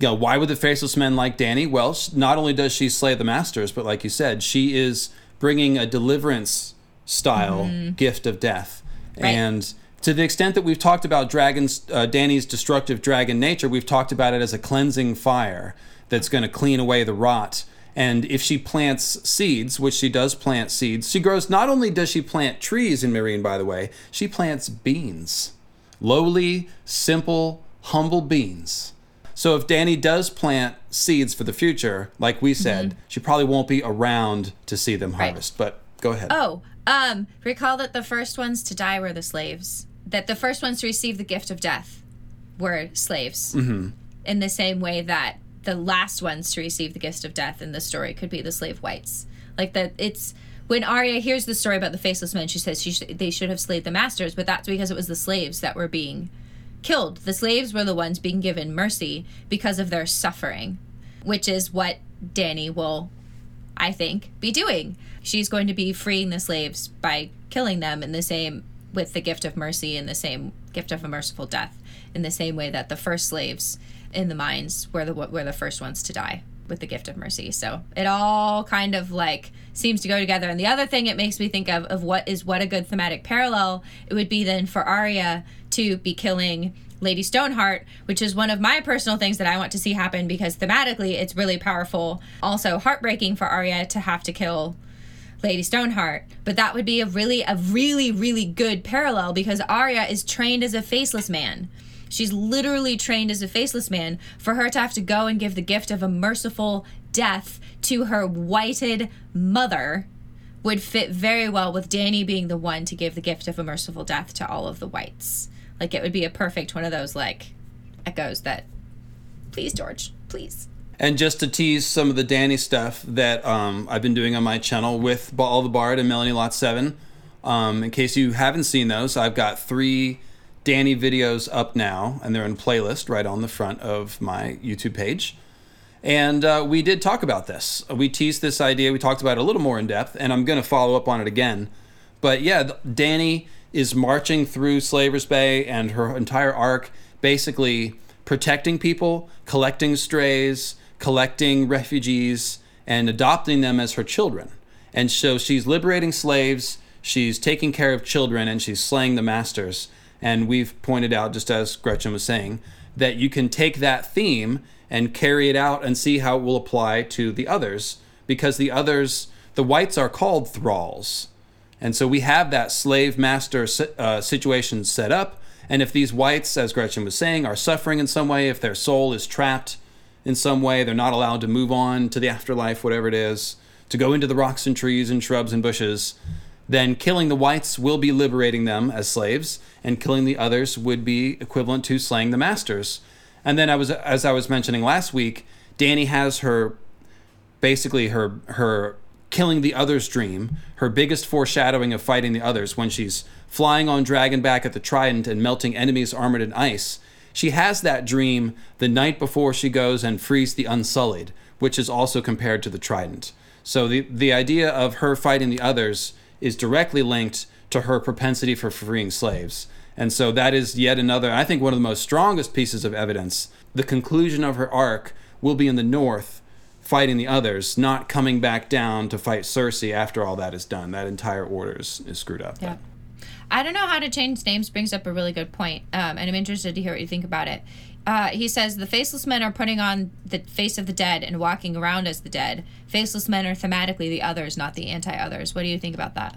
you know why would the faceless men like Dany? Well, not only does she slay the masters, but like you said, she is bringing a deliverance style gift of death. Mm-hmm. Right. And to the extent that we've talked about dragons, uh, Dany's destructive dragon nature, we've talked about it as a cleansing fire that's going to clean away the rot. And if she plants seeds, which she does plant seeds, she grows. Not only does she plant trees in Meereen, by the way, she plants beans, lowly, simple, humble beans. So if Dany does plant seeds for the future, like we said, she probably won't be around to see them harvest. But go ahead. Oh, um, recall that the first ones to die were the slaves. That the first ones to receive the gift of death were slaves. Mm-hmm. In the same way that the last ones to receive the gift of death in the story could be the slave whites. Like that, it's when Arya hears the story about the faceless men, she says she sh- they should have slayed the masters, but that's because it was the slaves that were being killed. The slaves were the ones being given mercy because of their suffering, which is what Dany will I think, be doing. She's going to be freeing the slaves by killing them in the same with the gift of mercy in the same gift of a merciful death in the same way that the first slaves in the mines were the were the first ones to die with the gift of mercy. So it all kind of like seems to go together. And the other thing it makes me think of of what is what a good thematic parallel it would be then for Arya to be killing Lady Stoneheart, which is one of my personal things that I want to see happen because thematically it's really powerful. Also heartbreaking for Arya to have to kill Lady Stoneheart, but that would be a really a really really good parallel because Arya is trained as a faceless man. She's literally trained as a faceless man for her to have to go and give the gift of a merciful death to her whited mother would fit very well with Dany being the one to give the gift of a merciful death to all of the whites. Like it would be a perfect one of those like echoes that please George, please. And just to tease some of the Dany stuff that um, I've been doing on my channel with All the Bard and Melanie Lot 7, um, in case you haven't seen those, I've got three Dany videos up now, and they're in playlist right on the front of my YouTube page. And uh, we did talk about this. We teased this idea. We talked about it a little more in depth, and I'm going to follow up on it again. But yeah, Dany is marching through Slaver's Bay and her entire arc, basically protecting people, collecting strays, collecting refugees, and adopting them as her children. And so she's liberating slaves, she's taking care of children, and she's slaying the masters. And we've pointed out, just as Gretchen was saying, that you can take that theme and carry it out and see how it will apply to the others, because the others, the whites are called thralls. And so we have that slave master uh, situation set up. And if these whites, as Gretchen was saying, are suffering in some way, if their soul is trapped in some way, they're not allowed to move on to the afterlife, whatever it is, to go into the rocks and trees and shrubs and bushes, then killing the whites will be liberating them as slaves, and killing the others would be equivalent to slaying the masters. And then I was, as I was mentioning last week, Dany has her basically her her killing the others dream her biggest foreshadowing of fighting the others when she's flying on dragonback at the trident and melting enemies armored in ice she has that dream the night before she goes and frees the unsullied which is also compared to the trident so the the idea of her fighting the others is directly linked to her propensity for freeing slaves and so that is yet another i think one of the most strongest pieces of evidence the conclusion of her arc will be in the north fighting the others, not coming back down to fight Cersei after all that is done. That entire order is, is screwed up. Yeah. I don't know how to change names brings up a really good point, um, and I'm interested to hear what you think about it. Uh, he says the faceless men are putting on the face of the dead and walking around as the dead. Faceless men are thematically the others, not the anti-others. What do you think about that?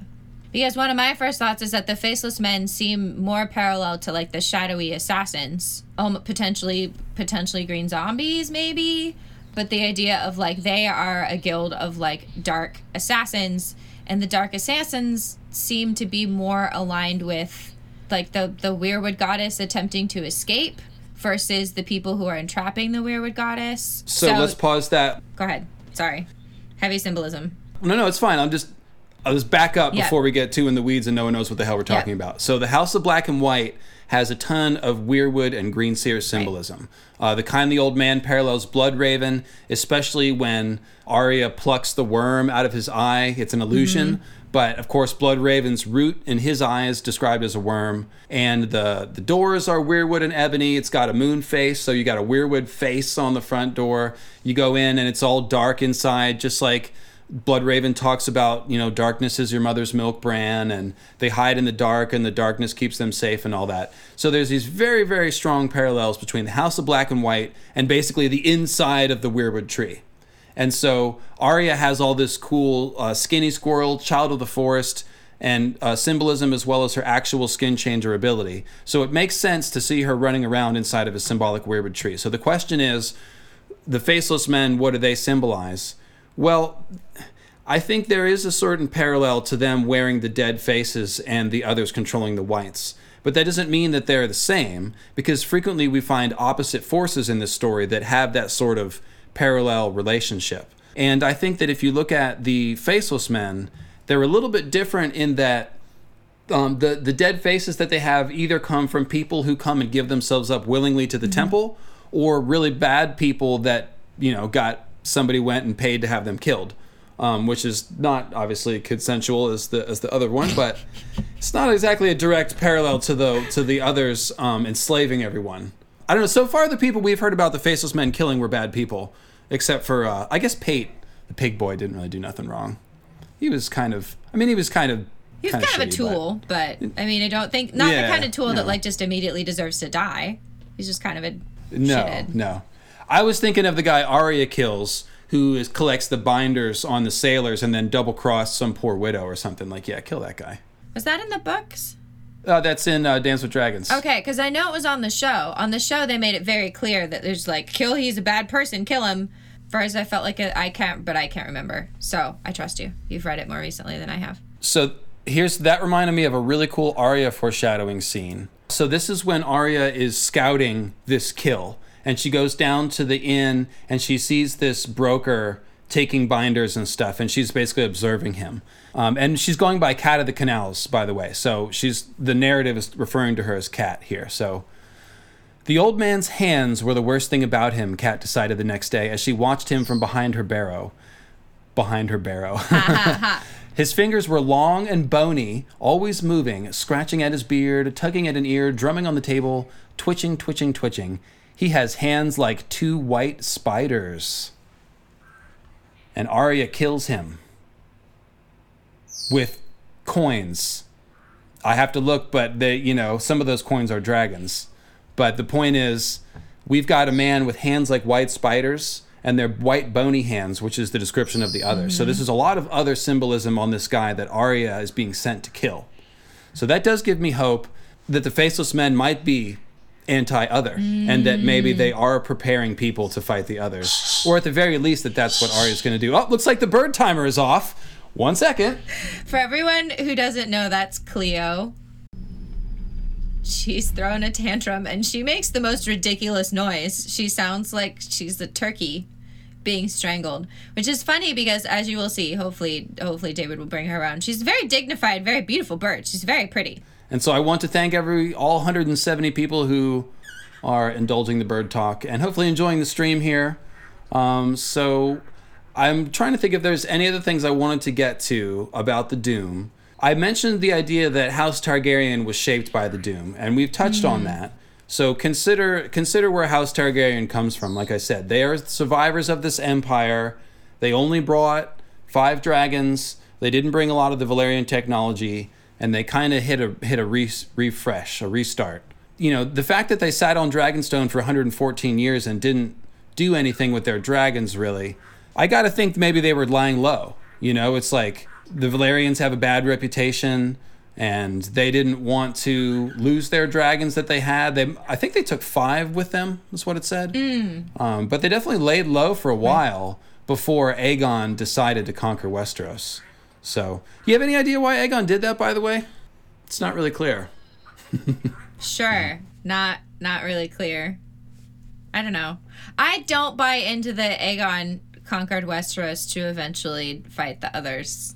Because one of my first thoughts is that the faceless men seem more parallel to like the shadowy assassins, um, potentially potentially green zombies, maybe. But the idea of like they are a guild of like dark assassins, and the dark assassins seem to be more aligned with like the the weirwood goddess attempting to escape versus the people who are entrapping the weirwood goddess. So, let's pause that. go ahead. Sorry, heavy symbolism. No, no, it's fine. I'm just. let's back up Yeah. before we get too in the weeds and no one knows what the hell we're talking Yeah. about. So the House of Black and White has a ton of Weirwood and Green Seer symbolism. Uh, the kind the old man parallels Blood Raven, especially when Arya plucks the worm out of his eye. It's an illusion. But of course, Bloodraven's root in his eye is described as a worm, and the the doors are Weirwood and ebony. It's got a moon face, so you got a Weirwood face on the front door. You go in, and it's all dark inside, just like Bloodraven talks about, you know, darkness is your mother's milk bran, and they hide in the dark, and the darkness keeps them safe, and all that. So there's these very, very strong parallels between the House of Black and White and basically the inside of the Weirwood tree. And so Arya has all this cool uh, skinny squirrel, child of the forest, and uh, symbolism as well as her actual skin changer ability. So it makes sense to see her running around inside of a symbolic Weirwood tree. So the question is the faceless men, what do they symbolize? Well, I think there is a certain parallel to them wearing the dead faces and the others controlling the whites. But that doesn't mean that they're the same, because frequently we find opposite forces in this story that have that sort of parallel relationship. And I think that if you look at the faceless men, they're a little bit different in that um, the the dead faces that they have either come from people who come and give themselves up willingly to the temple, or really bad people that you know got somebody went and paid to have them killed, um, which is not obviously consensual as the as the other one, but it's not exactly a direct parallel to the to the others um, enslaving everyone. I don't know. So far, the people we've heard about the faceless men killing were bad people, except for uh, I guess Pate, the pig boy, didn't really do nothing wrong. He was kind of. I mean, he was kind of. He's kind, of a shitty, but- tool, but, I mean, I don't think not Yeah, the kind of tool no. that like just immediately deserves to die. He's just kind of a No, shithead. no. I was thinking of the guy Arya kills, who is, collects the binders on the sailors and then double cross some poor widow or something. Like, yeah, kill that guy. Was that in the books? Uh, that's in uh, Dance with Dragons. Okay, because I know it was on the show. On the show, they made it very clear that there's like, kill. He's a bad person. Kill him. First, I felt like it, I can't, but I can't remember. So I trust you. You've read it more recently than I have. So here's that reminded me of a really cool Arya foreshadowing scene. So this is when Arya is scouting this kill, and she goes down to the inn and she sees this broker taking binders and stuff, and she's basically observing him. Um, and she's going by Cat of the Canals, by the way. So she's the narrative is referring to her as Cat here. So the old man's hands were the worst thing about him, Cat decided the next day as she watched him from behind her barrow. Behind her barrow. His fingers were long and bony, always moving, scratching at his beard, tugging at an ear, drumming on the table, twitching, twitching, twitching. He has hands like two white spiders. And Arya kills him with coins. I have to look, but they, you know, some of those coins are dragons. But the point is, we've got a man with hands like white spiders, and they're white bony hands, which is the description of the other. So this is a lot of other symbolism on this guy that Arya is being sent to kill. So that does give me hope that the faceless men might be anti-other, and that maybe they mm. are preparing people to fight the others, or at the very least that that's what Arya's going to do. Oh, looks like the bird timer is off. One second. For everyone who doesn't know, that's Cleo. She's throwing a tantrum and she makes the most ridiculous noise. She sounds like she's a turkey being strangled, which is funny because as you will see, hopefully hopefully David will bring her around. She's a very dignified, very beautiful bird. She's very pretty. And so I want to thank every all 170 people who are indulging the bird talk and hopefully enjoying the stream here. Um, so I'm trying to think if there's any other things I wanted to get to about the Doom. I mentioned the idea that House Targaryen was shaped by the Doom, and we've touched on that. So consider consider where House Targaryen comes from. Like I said, they are survivors of this empire. They only brought five dragons. They didn't bring a lot of the Valyrian technology, and they kind of hit a hit a re- refresh, a restart. You know, the fact that they sat on Dragonstone for 114 years and didn't do anything with their dragons really, I got to think maybe they were lying low. You know, it's like the Valyrians have a bad reputation and they didn't want to lose their dragons that they had. They, I think they took five with them. Is what it said. Um, but they definitely laid low for a while before Aegon decided to conquer Westeros. So, you have any idea why Aegon did that? By the way, it's not really clear. Sure. Not not really clear. I don't know. I don't buy into the Aegon conquered Westeros to eventually fight the others.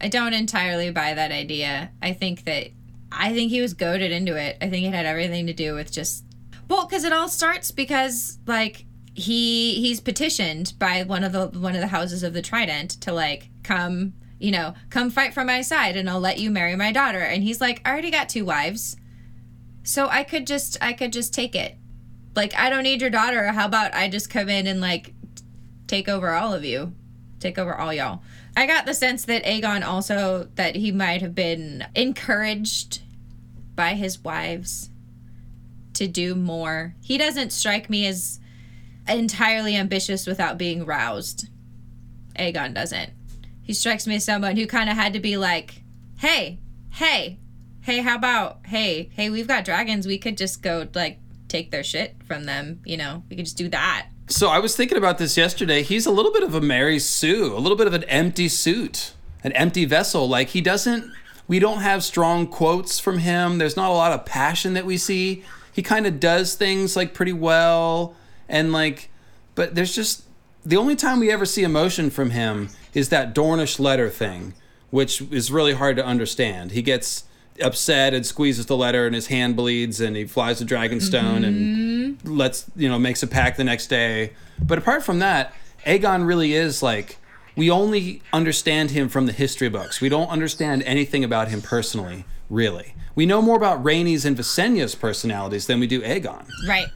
I don't entirely buy that idea. I think that I think he was goaded into it. I think it had everything to do with just well, because it all starts because like he he's petitioned by one of the one of the houses of the Trident to like come you know come fight for my side and I'll let you marry my daughter and he's like I already got two wives so I could just I could just take it like I don't need your daughter how about I just come in and like take over all of you take over all y'all I got the sense that Aegon also that he might have been encouraged by his wives to do more. He doesn't strike me as entirely ambitious without being roused. Aegon doesn't. He strikes me as someone who kind of had to be like, "Hey, hey, hey, how about hey, hey, we've got dragons. We could just go like take their shit from them. You know, we could just do that." So I was thinking about this yesterday. He's a little bit of a Mary Sue, a little bit of an empty suit, an empty vessel. Like he doesn't. We don't have strong quotes from him. There's not a lot of passion that we see. He kind of does things like pretty well, and like, but there's just the only time we ever see emotion from him is that Dornish letter thing, which is really hard to understand. He gets upset and squeezes the letter and his hand bleeds and he flies to Dragonstone and mm-hmm. lets you know makes a pact the next day. But apart from that, Aegon really is like we only understand him from the history books. We don't understand anything about him personally, really. We know more about Rhaenys and Visenya's personalities than we do Aegon, Right.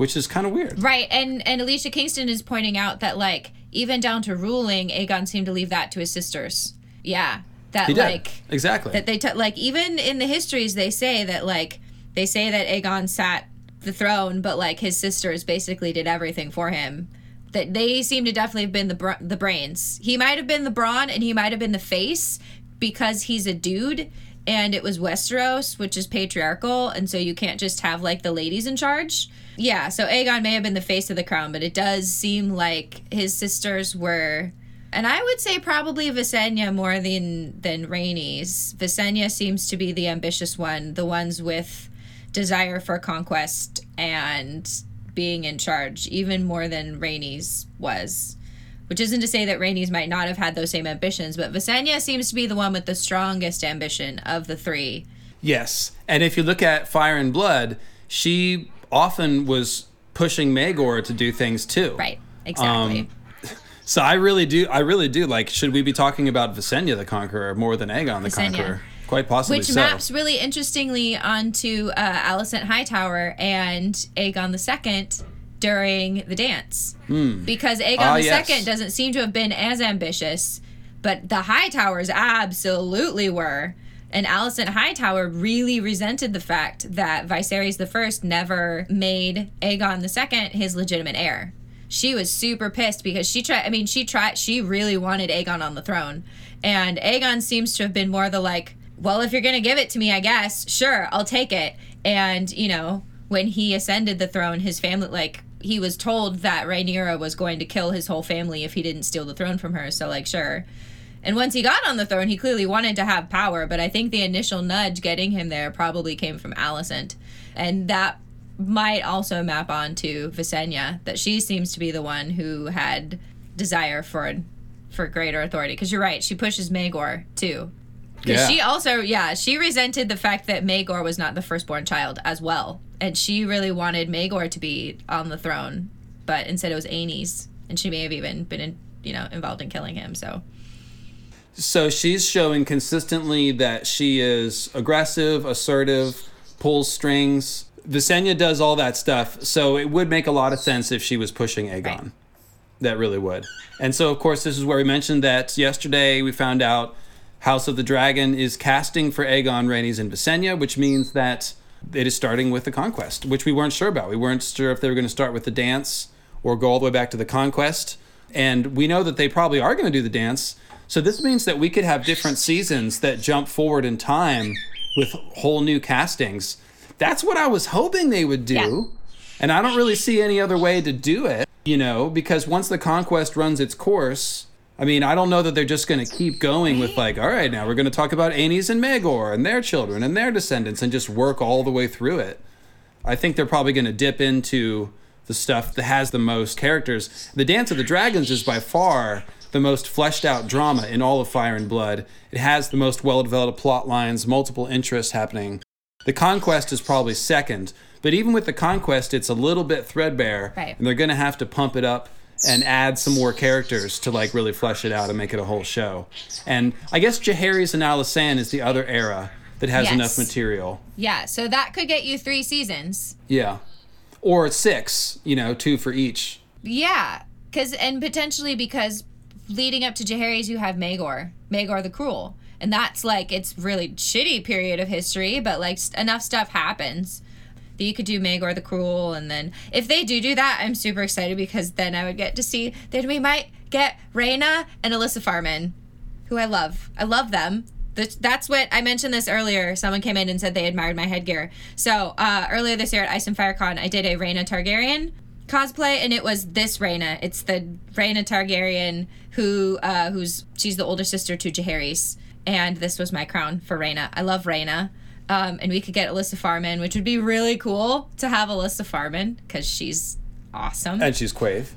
Which is kind of weird. Right, and and Alicia Kingston is pointing out that like even down to ruling, Aegon seemed to leave that to his sisters. Yeah, that He did. like exactly. that they t- like even in the histories they say that like they say that Aegon sat the throne, but like his sisters basically did everything for him. That they seem to definitely have been the br- the brains. He might have been the brawn, and he might have been the face because he's a dude, and it was Westeros, which is patriarchal, and so you can't just have like the ladies in charge. Yeah, so Aegon may have been the face of the crown, but it does seem like his sisters were and I would say probably Visenya more than than Rhaenys. Visenya seems to be the ambitious one, the ones with desire for conquest and being in charge, even more than Rhaenys was. Which isn't to say that Rhaenys might not have had those same ambitions, but Visenya seems to be the one with the strongest ambition of the three. Yes. And if you look at Fire and Blood, she often was pushing Maegor to do things too. Right. Exactly. Um, So I really do I really do like should we be talking about Visenya the Conqueror more than Aegon the Visenya. Conqueror? Quite possibly Which so. maps really interestingly onto uh, Alicent Hightower and Aegon the Second during the dance. Because Aegon Ah, II yes. doesn't seem to have been as ambitious, but the Hightowers absolutely were. And Alicent Hightower really resented the fact that Viserys I never made Aegon II his legitimate heir. She was super pissed because she tried. I mean, she tried. She really wanted Aegon on the throne, and Aegon seems to have been more the like, well, if you're gonna give it to me, I guess, sure, I'll take it. And you know, when he ascended the throne, his family like he was told that Rhaenyra was going to kill his whole family if he didn't steal the throne from her. So like, sure. And once he got on the throne, he clearly wanted to have power, but I think the initial nudge getting him there probably came from Alicent. And that might also map on to Visenya, that she seems to be the one who had desire for for greater authority. Because you're right, she pushes Maegor too. Because Yeah. she also, yeah, she resented the fact that Maegor was not the firstborn child as well. And she really wanted Maegor to be on the throne, but instead it was Aenys. And she may have even been, in, you know, involved in killing him. So, So she's showing consistently that she is aggressive, assertive, pulls strings. Visenya does all that stuff, so it would make a lot of sense if she was pushing Aegon. Right. That really would. And so, of course, this is where we mentioned that yesterday we found out House of the Dragon is casting for Aegon, Rhaenys, and Visenya, which means that it is starting with the conquest, which we weren't sure about. We weren't sure if they were going to start with the dance or go all the way back to the conquest. And we know that they probably are going to do the dance. So this means that we could have different seasons that jump forward in time with whole new castings. That's what I was hoping they would do. Yeah. And I don't really see any other way to do it, you know, because once the conquest runs its course, I mean, I don't know that they're just going to keep going with like, all right, now we're going to talk about Aenys and Maegor and their children and their descendants and just work all the way through it. I think they're probably going to dip into the stuff that has the most characters. The Dance of the Dragons is by far the most fleshed out drama in all of Fire and Blood. It has the most well developed plot lines, multiple interests happening. The Conquest is probably second, but even with the Conquest, it's a little bit threadbare, Right. and they're going to have to pump it up and add some more characters to like really flesh it out and make it a whole show. And I guess Jaehaerys and Alysanne is the other era that has Yes. enough material. Yeah, so that could get you three seasons. Yeah. Or six, you know, two for each. Yeah, because and potentially because leading up to Jaehaerys, you have Maegor, Maegor the Cruel, and that's like it's really shitty period of history, but like enough stuff happens that you could do Maegor the Cruel, and then if they do do that, I'm super excited because then I would get to see then we might get Rhaena and Elissa Farman, who I love. I love them. That's- That's what I mentioned this earlier. Someone came in and said they admired my headgear. So uh, earlier this year at Ice and Fire Con, I did a Rhaena Targaryen cosplay, and it was this Rhaena. It's the Rhaena Targaryen who uh, who's she's the older sister to Jaehaerys, and this was my crown for Rhaena. I love Rhaena. Um, and we could get Elissa Farman, which would be really cool to have Elissa Farman because she's awesome. And she's Quaithe.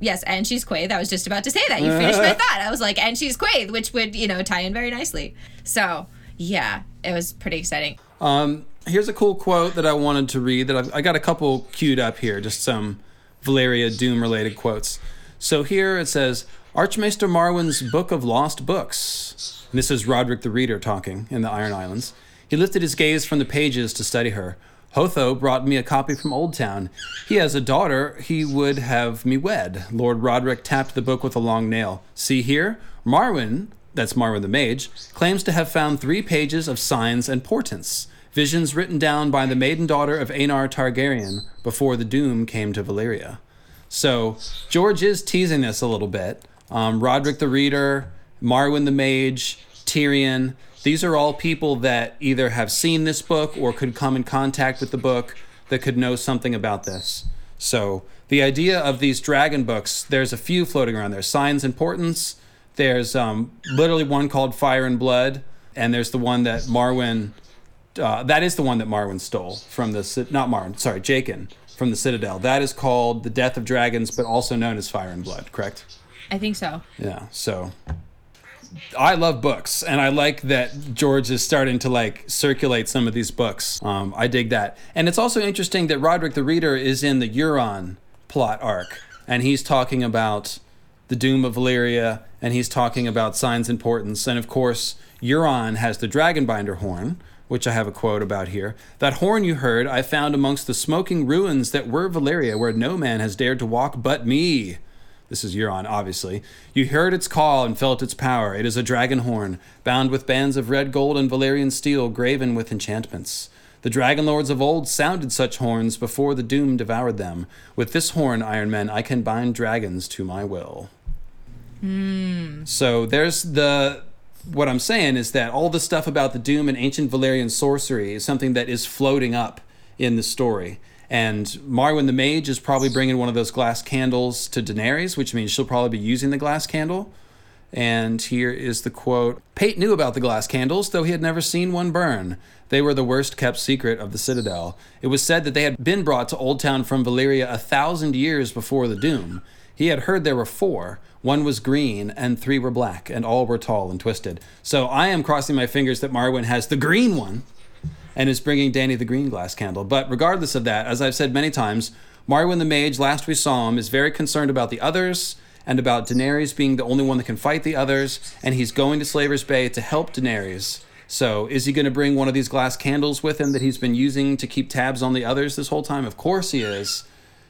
Yes, and she's Quaithe. I was just about to say that. You finished my thought. I was like, and she's Quaithe, which would, you know, tie in very nicely. So, yeah, it was pretty exciting. Um, here's a cool quote that I wanted to read that I've, I got a couple queued up here, just some Valyria Doom related quotes. So here it says Archmaester Marwyn's Book of Lost Books. And this is Roderick the Reader talking in the Iron Islands. He lifted his gaze from the pages to study her. Hotho brought me a copy from Old Town. He has a daughter he would have me wed. Lord Roderick tapped the book with a long nail. See here? Marwyn, that's Marwyn the Mage, claims to have found three pages of signs and portents, visions written down by the maiden daughter of Aenar Targaryen before the doom came to Valyria. So George is teasing us a little bit. Um, Roderick the Reader, Marwyn the Mage, Tyrion. These are all people that either have seen this book or could come in contact with the book that could know something about this. So the idea of these dragon books, there's a few floating around there. Signs Portents. There's um, literally one called Fire and Blood, and there's the one that Marwyn uh, that is the one that Marwyn stole from the not Marwyn, sorry, Jaqen from the Citadel. That is called the Death of Dragons, but also known as Fire and Blood. Correct? I think so. Yeah. So I love books, and I like that George is starting to like circulate some of these books. Um, I dig that, and it's also interesting that Roderick the Reader is in the Euron plot arc, and he's talking about the doom of Valyria, and he's talking about Signs and Portents, and of course Euron has the Dragonbinder horn, which I have a quote about here. That horn you heard, I found amongst the smoking ruins that were Valyria, where no man has dared to walk but me. This is Euron, obviously. You heard its call and felt its power. It is a dragon horn, bound with bands of red gold and Valyrian steel, graven with enchantments. The dragon lords of old sounded such horns before the doom devoured them. With this horn, Iron Men, I can bind dragons to my will. Hmm. So there's the what I'm saying is that all the stuff about the doom and ancient Valyrian sorcery is something that is floating up in the story. And Marwyn the Mage is probably bringing one of those glass candles to Daenerys, which means she'll probably be using the glass candle. And here is the quote Pate knew about the glass candles, though he had never seen one burn. They were the worst kept secret of the Citadel. It was said that they had been brought to Old Town from Valyria a thousand years before the Doom. He had heard there were four. One was green, and three were black, and all were tall and twisted. So I am crossing my fingers that Marwyn has the green one and is bringing Dany the green glass candle. But regardless of that, as I've said many times, Marwyn the Mage, last we saw him, is very concerned about the others and about Daenerys being the only one that can fight the others, and he's going to Slaver's Bay to help Daenerys. So, is he going to bring one of these glass candles with him that he's been using to keep tabs on the others this whole time? Of course he is.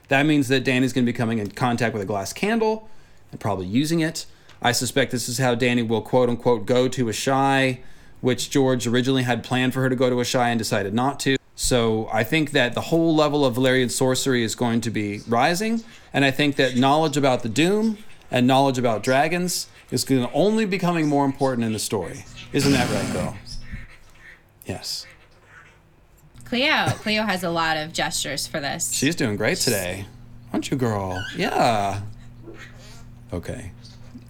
That means that Dany's going to be coming in contact with a glass candle and probably using it. I suspect this is how Dany will quote unquote go to Asshai, which George originally had planned for her to go to Asshai and decided not to. So I think that the whole level of Valyrian sorcery is going to be rising, and I think that knowledge about the Doom and knowledge about dragons is going to only becoming more important in the story. Isn't that right, girl? Yes. Cleo. Cleo has a lot of gestures for this. She's doing great today. Aren't you, girl? Yeah. Okay.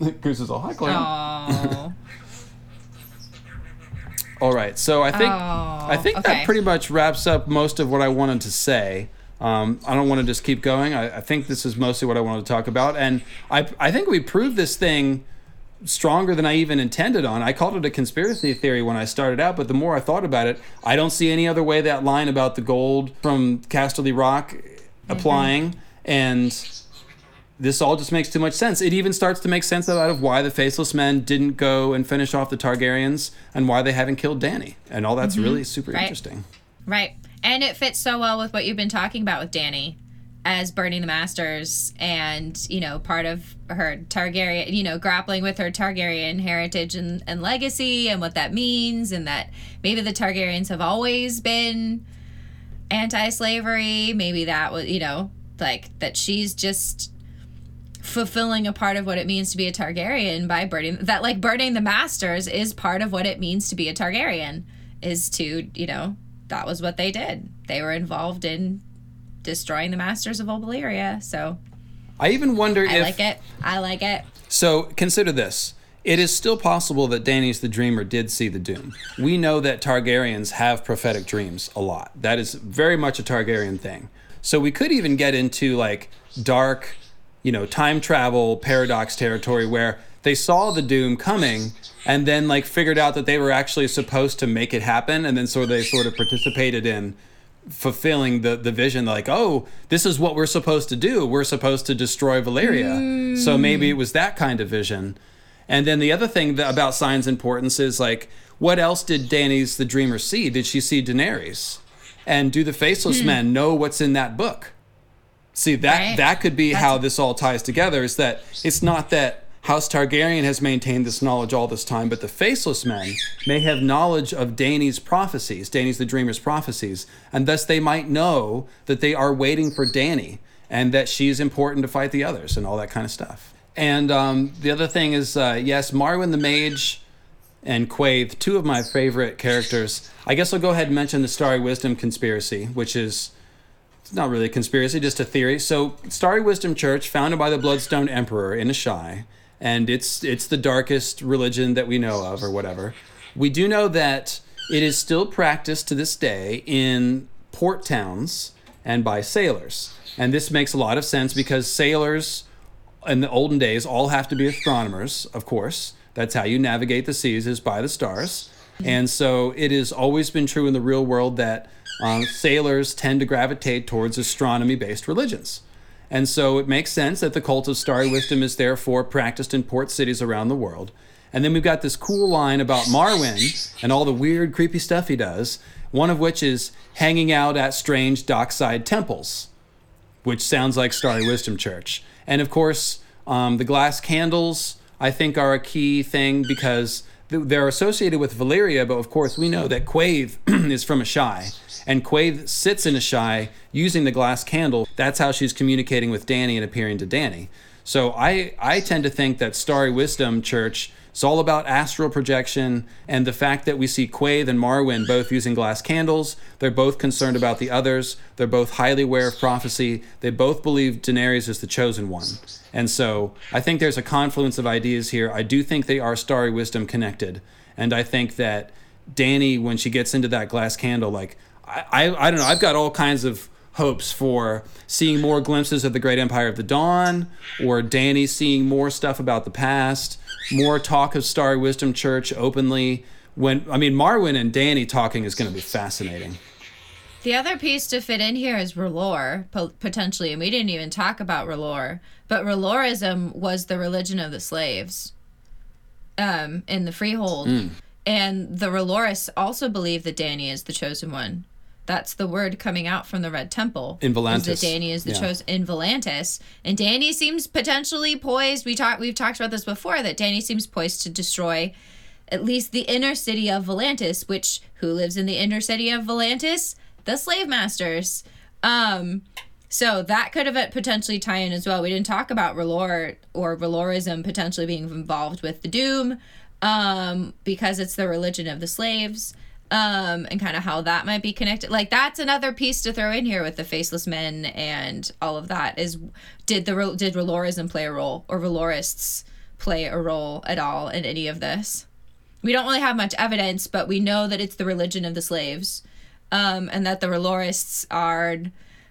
Goose is all hi, Cleo. Oh. All right. So I think Oh, I think okay. that pretty much wraps up most of what I wanted to say. Um, I don't want to just keep going. I, I think this is mostly what I wanted to talk about, and I I think we proved this thing stronger than I even intended on. I called it a conspiracy theory when I started out, but the more I thought about it, I don't see any other way that line about the gold from Casterly Rock applying and this all just makes too much sense. It even starts to make sense out of why the Faceless Men didn't go and finish off the Targaryens and why they haven't killed Dany. And all that's mm-hmm. really super Right. interesting. Right. And it fits so well with what you've been talking about with Dany as burning the masters and, you know, part of her Targaryen, you know, grappling with her Targaryen heritage and, and legacy and what that means and that maybe the Targaryens have always been anti-slavery, maybe that was, you know, like that she's just fulfilling a part of what it means to be a Targaryen by burning that like burning the masters is part of what it means to be a Targaryen is to, you know, that was what they did. They were involved in destroying the masters of Obelia. So I even wonder I if like it. I like it. So consider this. It is still possible that Daenys the Dreamer did see the Doom. We know that Targaryens have prophetic dreams a lot. That is very much a Targaryen thing. So we could even get into like dark, you know, time travel paradox territory where they saw the Doom coming and then like figured out that they were actually supposed to make it happen. And then so they sort of participated in fulfilling the the vision like oh this is what we're supposed to do. We're supposed to destroy Valyria. So mm. maybe it was that kind of vision. And then the other thing that, about Signs and Portents is like what else did Daenys the dreamer see? Did she see Daenerys? And do the faceless hmm. men know what's in that book see that Right. that could be That's- how this all ties together is that it's not that House Targaryen has maintained this knowledge all this time, but the Faceless Men may have knowledge of Dany's prophecies, Daenys the Dreamer's prophecies, and thus they might know that they are waiting for Dany and that she's important to fight the others and all that kind of stuff. And um, the other thing is, uh, yes, Marwyn the Mage and Quaithe, two of my favorite characters. I guess I'll go ahead and mention the Starry Wisdom conspiracy, which is it's not really a conspiracy, just a theory. So, Starry Wisdom Church, founded by the Bloodstone Emperor in Asshai, and it's it's the darkest religion that we know of, or whatever. We do know that it is still practiced to this day in port towns and by sailors, and this makes a lot of sense because sailors in the olden days all have to be astronomers, of course. That's how you navigate the seas is by the stars. And so it has always been true in the real world that um, sailors tend to gravitate towards astronomy based religions. And so it makes sense that the cult of starry wisdom is therefore practiced in port cities around the world. And then we've got this cool line about Marwyn and all the weird, creepy stuff he does, one of which is hanging out at strange dockside temples which sounds like Starry Wisdom Church. And of course, um, the glass candles, I think, are a key thing because they're associated with Valyria, but of course, we know that Quaithe is from Asshai. And Quaithe sits in Asshai using the glass candle. That's how she's communicating with Dany and appearing to Dany. So I, I tend to think that Starry Wisdom Church is all about astral projection and the fact that we see Quaithe and Marwyn both using glass candles. They're both concerned about the others. They're both highly aware of prophecy. They both believe Daenerys is the chosen one. And so I think there's a confluence of ideas here. I do think they are Starry Wisdom connected. And I think that Dany, when she gets into that glass candle, like, I, I, I don't know, I've got all kinds of hopes for seeing more glimpses of the great empire of the dawn or dany seeing more stuff about the past more talk of starry wisdom church openly when i mean Marwyn and dany talking is going to be fascinating The other piece to fit in here is R'hllor, po- potentially, and we didn't even talk about R'hllor, but Relorism was the religion of the slaves um, in the Freehold. And the Relorists also believe that Dany is the chosen one. That's the word coming out from the Red Temple. In Is Volantis. that Dany is the Yeah. chosen in Volantis. And Dany seems potentially poised. We talked we've talked about this before, that Dany seems poised to destroy at least the inner city of Volantis, which who lives in the inner city of Volantis? The slave masters. Um, so that could have potentially tie in as well. We didn't talk about R'hllor or Relorism potentially being involved with the Doom, um, because it's the religion of the slaves. Um, and kind of how that might be connected. Like that's another piece to throw in here with the faceless men and all of that. Is did the did Relorism play a role or Relorists play a role at all in any of this? we don't really have much evidence, but we know that it's the religion of the slaves, um, and that the Relorists are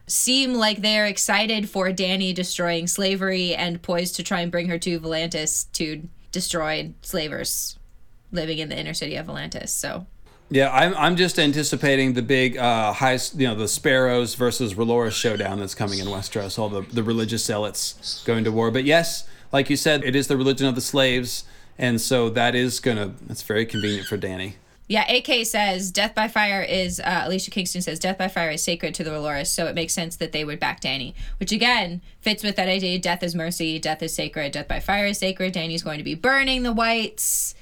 seem like they're excited for Dany destroying slavery and poised to try and bring her to Volantis to destroy slavers living in the inner city of Volantis. So Yeah, I'm, I'm just anticipating the big uh, high, you know, the Sparrows versus R'hllora showdown that's coming in Westeros. All the, the religious zealots going to war. But yes, like you said, it is the religion of the slaves, and so that is gonna. That's very convenient for Dany. Yeah, AK says death by fire is uh, Alicia Kingston says death by fire is sacred to the R'hllora, so it makes sense that they would back Dany, which again fits with that idea: death is mercy, death is sacred, death by fire is sacred. Dany's going to be burning the whites.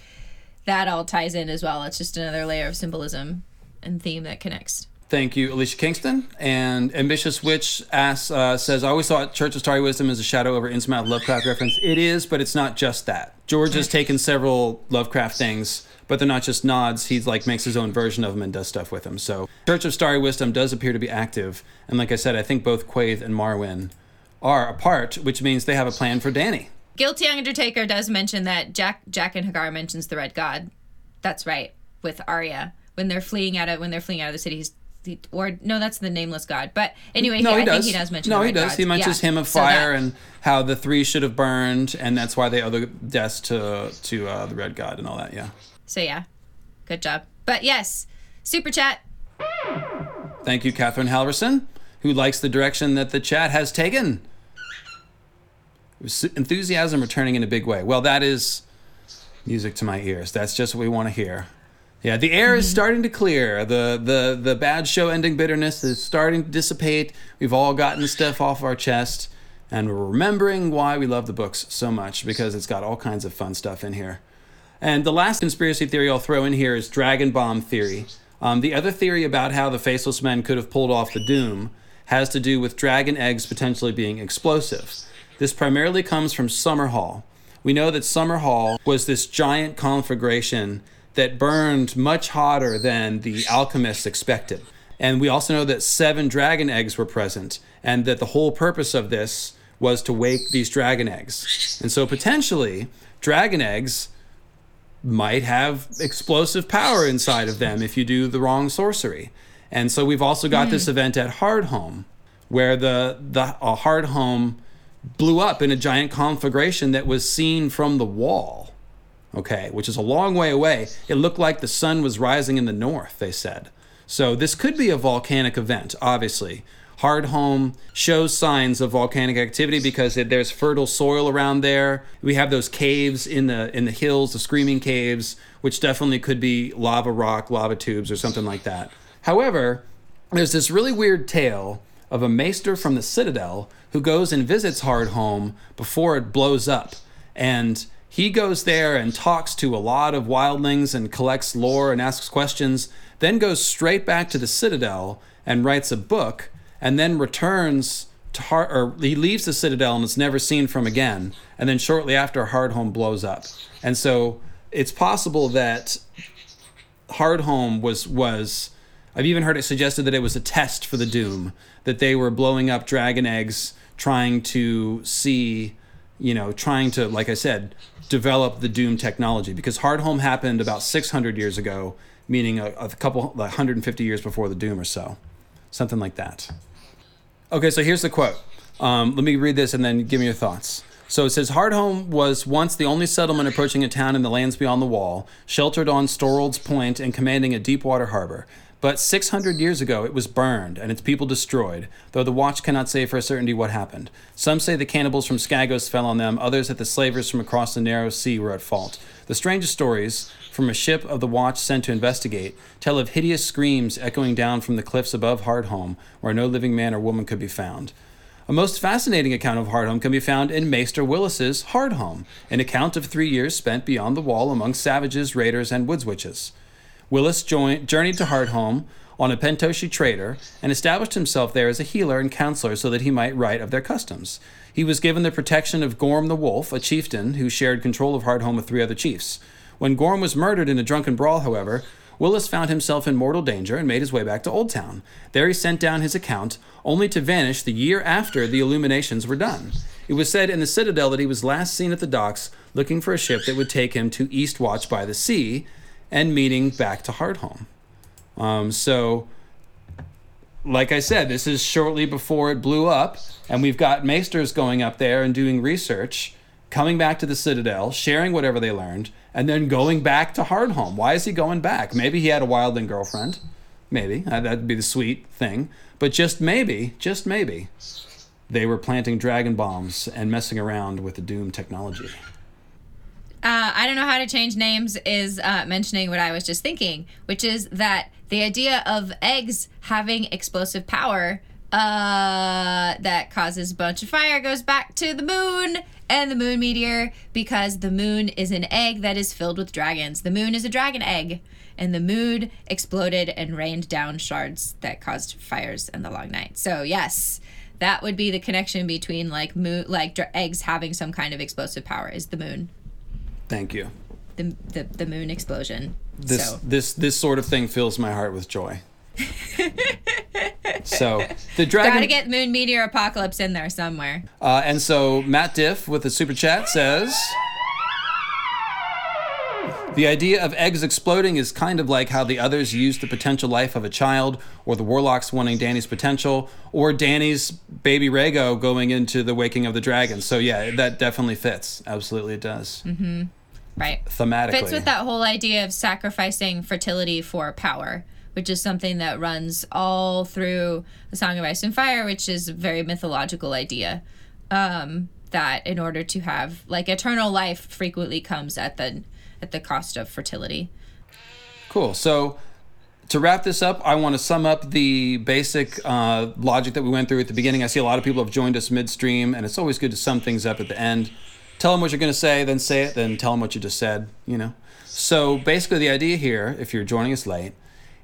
That all ties in as well. It's just another layer of symbolism and theme that connects. Thank you, Alicia Kingston. And Ambitious Witch asks, uh, says, I always thought Church of Starry Wisdom is a shadow over Innsmouth Lovecraft reference. It is, but it's not just that. George has taken several Lovecraft things, but they're not just nods. He's like makes his own version of them and does stuff with them. So Church of Starry Wisdom does appear to be active. And like I said, I think both Quaithe and Marwyn are apart, which means they have a plan for Dany. Guilty Undertaker does mention that Jack Jack and Hagar mentions the Red God. That's right with Arya when they're fleeing out of when they're fleeing out of the city. He's, he, or no, that's the nameless god. But anyway, No, he, he I does. think he does mention. no, the he Red does. Gods. He mentions Yeah. him of So that- fire and how the three should have burned, and that's why they owe the deaths to to uh, the Red God and all that. Yeah. So yeah, good job. But yes, super chat. Thank you, Catherine Halverson, who likes the direction that the chat has taken. Enthusiasm returning in a big way. Well, that is music to my ears. That's just what we want to hear. Yeah, the air is starting to clear. The the the bad show ending bitterness is starting to dissipate. We've all gotten stuff off our chest, and we're remembering why we love the books so much because it's got all kinds of fun stuff in here. And the last conspiracy theory I'll throw in here is Dragon Bomb theory. Um, the other theory about how the Faceless Men could have pulled off the Doom has to do with dragon eggs potentially being explosive. This primarily comes from Summerhall. We know that Summerhall was this giant conflagration that burned much hotter than the alchemists expected. And we also know that seven dragon eggs were present, and that the whole purpose of this was to wake these dragon eggs. And so potentially, dragon eggs might have explosive power inside of them if you do the wrong sorcery. And so we've also got this event at Hardhome, where the the uh, Hardhome blew up in a giant conflagration that was seen from the wall. Okay, which is a long way away. It looked like the sun was rising in the north, they said. So this could be a volcanic event, obviously. Hardhome shows signs of volcanic activity because it, there's fertile soil around there. We have those caves in the in the hills, the screaming caves, which definitely could be lava rock, lava tubes, or something like that. However, there's this really weird tale of a maester from the Citadel who goes and visits Hardhome before it blows up, and he goes there and talks to a lot of wildlings and collects lore and asks questions, then goes straight back to the Citadel and writes a book, and then returns to Hard, or he leaves the Citadel and is never seen from again. And then shortly after, Hardhome blows up, and so it's possible that Hardhome was was. I've even heard it suggested that it was a test for the Doom, that they were blowing up dragon eggs, trying to see, you know, trying to, like I said, develop the Doom technology. Because Hardhome happened about 600 years ago, meaning a, a couple, like 150 years before the Doom or so, something like that. Okay, so here's the quote. Um, let me read this and then give me your thoughts. So it says Hardhome was once the only settlement approaching a town in the lands beyond the wall, sheltered on Storold's Point and commanding a deep water harbor. But 600 years ago, it was burned and its people destroyed, though the Watch cannot say for a certainty what happened. Some say the cannibals from Skagos fell on them, others that the slavers from across the narrow sea were at fault. The strangest stories, from a ship of the Watch sent to investigate, tell of hideous screams echoing down from the cliffs above Hardhome, where no living man or woman could be found. A most fascinating account of Hardhome can be found in Maester Willis's Hardhome, an account of three years spent beyond the wall among savages, raiders, and woods witches. Willis joined, journeyed to Hardhome on a Pentoshi trader and established himself there as a healer and counselor so that he might write of their customs. He was given the protection of Gorm the Wolf, a chieftain who shared control of Hardhome with three other chiefs. When Gorm was murdered in a drunken brawl, however, Willis found himself in mortal danger and made his way back to Old Town. There he sent down his account, only to vanish the year after the illuminations were done. It was said in the Citadel that he was last seen at the docks looking for a ship that would take him to Eastwatch by the sea and meeting back to Hardhome. Um, so like I said, this is shortly before it blew up, and we've got maesters going up there and doing research, coming back to the Citadel, sharing whatever they learned, and then going back to Hardhome. Why is he going back? Maybe he had a wildling girlfriend. Maybe. Uh, That'd be the sweet thing. But just maybe, just maybe, they were planting dragon bombs and messing around with the Doom technology. Uh, I don't know how to change names is uh, mentioning what I was just thinking, which is that the idea of eggs having explosive power uh, that causes a bunch of fire goes back to the moon and the moon meteor because the moon is an egg that is filled with dragons. The moon is a dragon egg, and the moon exploded and rained down shards that caused fires in the long night. So yes. That would be the connection between like moon, like dra- eggs having some kind of explosive power is the moon Thank you. the the, the moon explosion. This so this this sort of thing fills my heart with joy. so the dragon gotta get moon meteor apocalypse in there somewhere. Uh, and so Matt Diff with the super chat says The idea of eggs exploding is kind of like how the others used the potential life of a child, or the warlocks wanting Dany's potential, or Dany's baby Rhaego going into the waking of the dragon. So yeah, that definitely fits. Absolutely, it does. Right. Thematically, Fits with that whole idea of sacrificing fertility for power, which is something that runs all through the Song of Ice and Fire, which is a very mythological idea. Um, that in order to have like eternal life frequently comes at the at the cost of fertility. Cool. So to wrap this up, I want to sum up the basic uh, logic that we went through at the beginning. I see a lot of people have joined us midstream, and it's always good to sum things up at the end. Tell them what you're going to say, then say it, then tell them what you just said, you know? So basically, the idea here, if you're joining us late,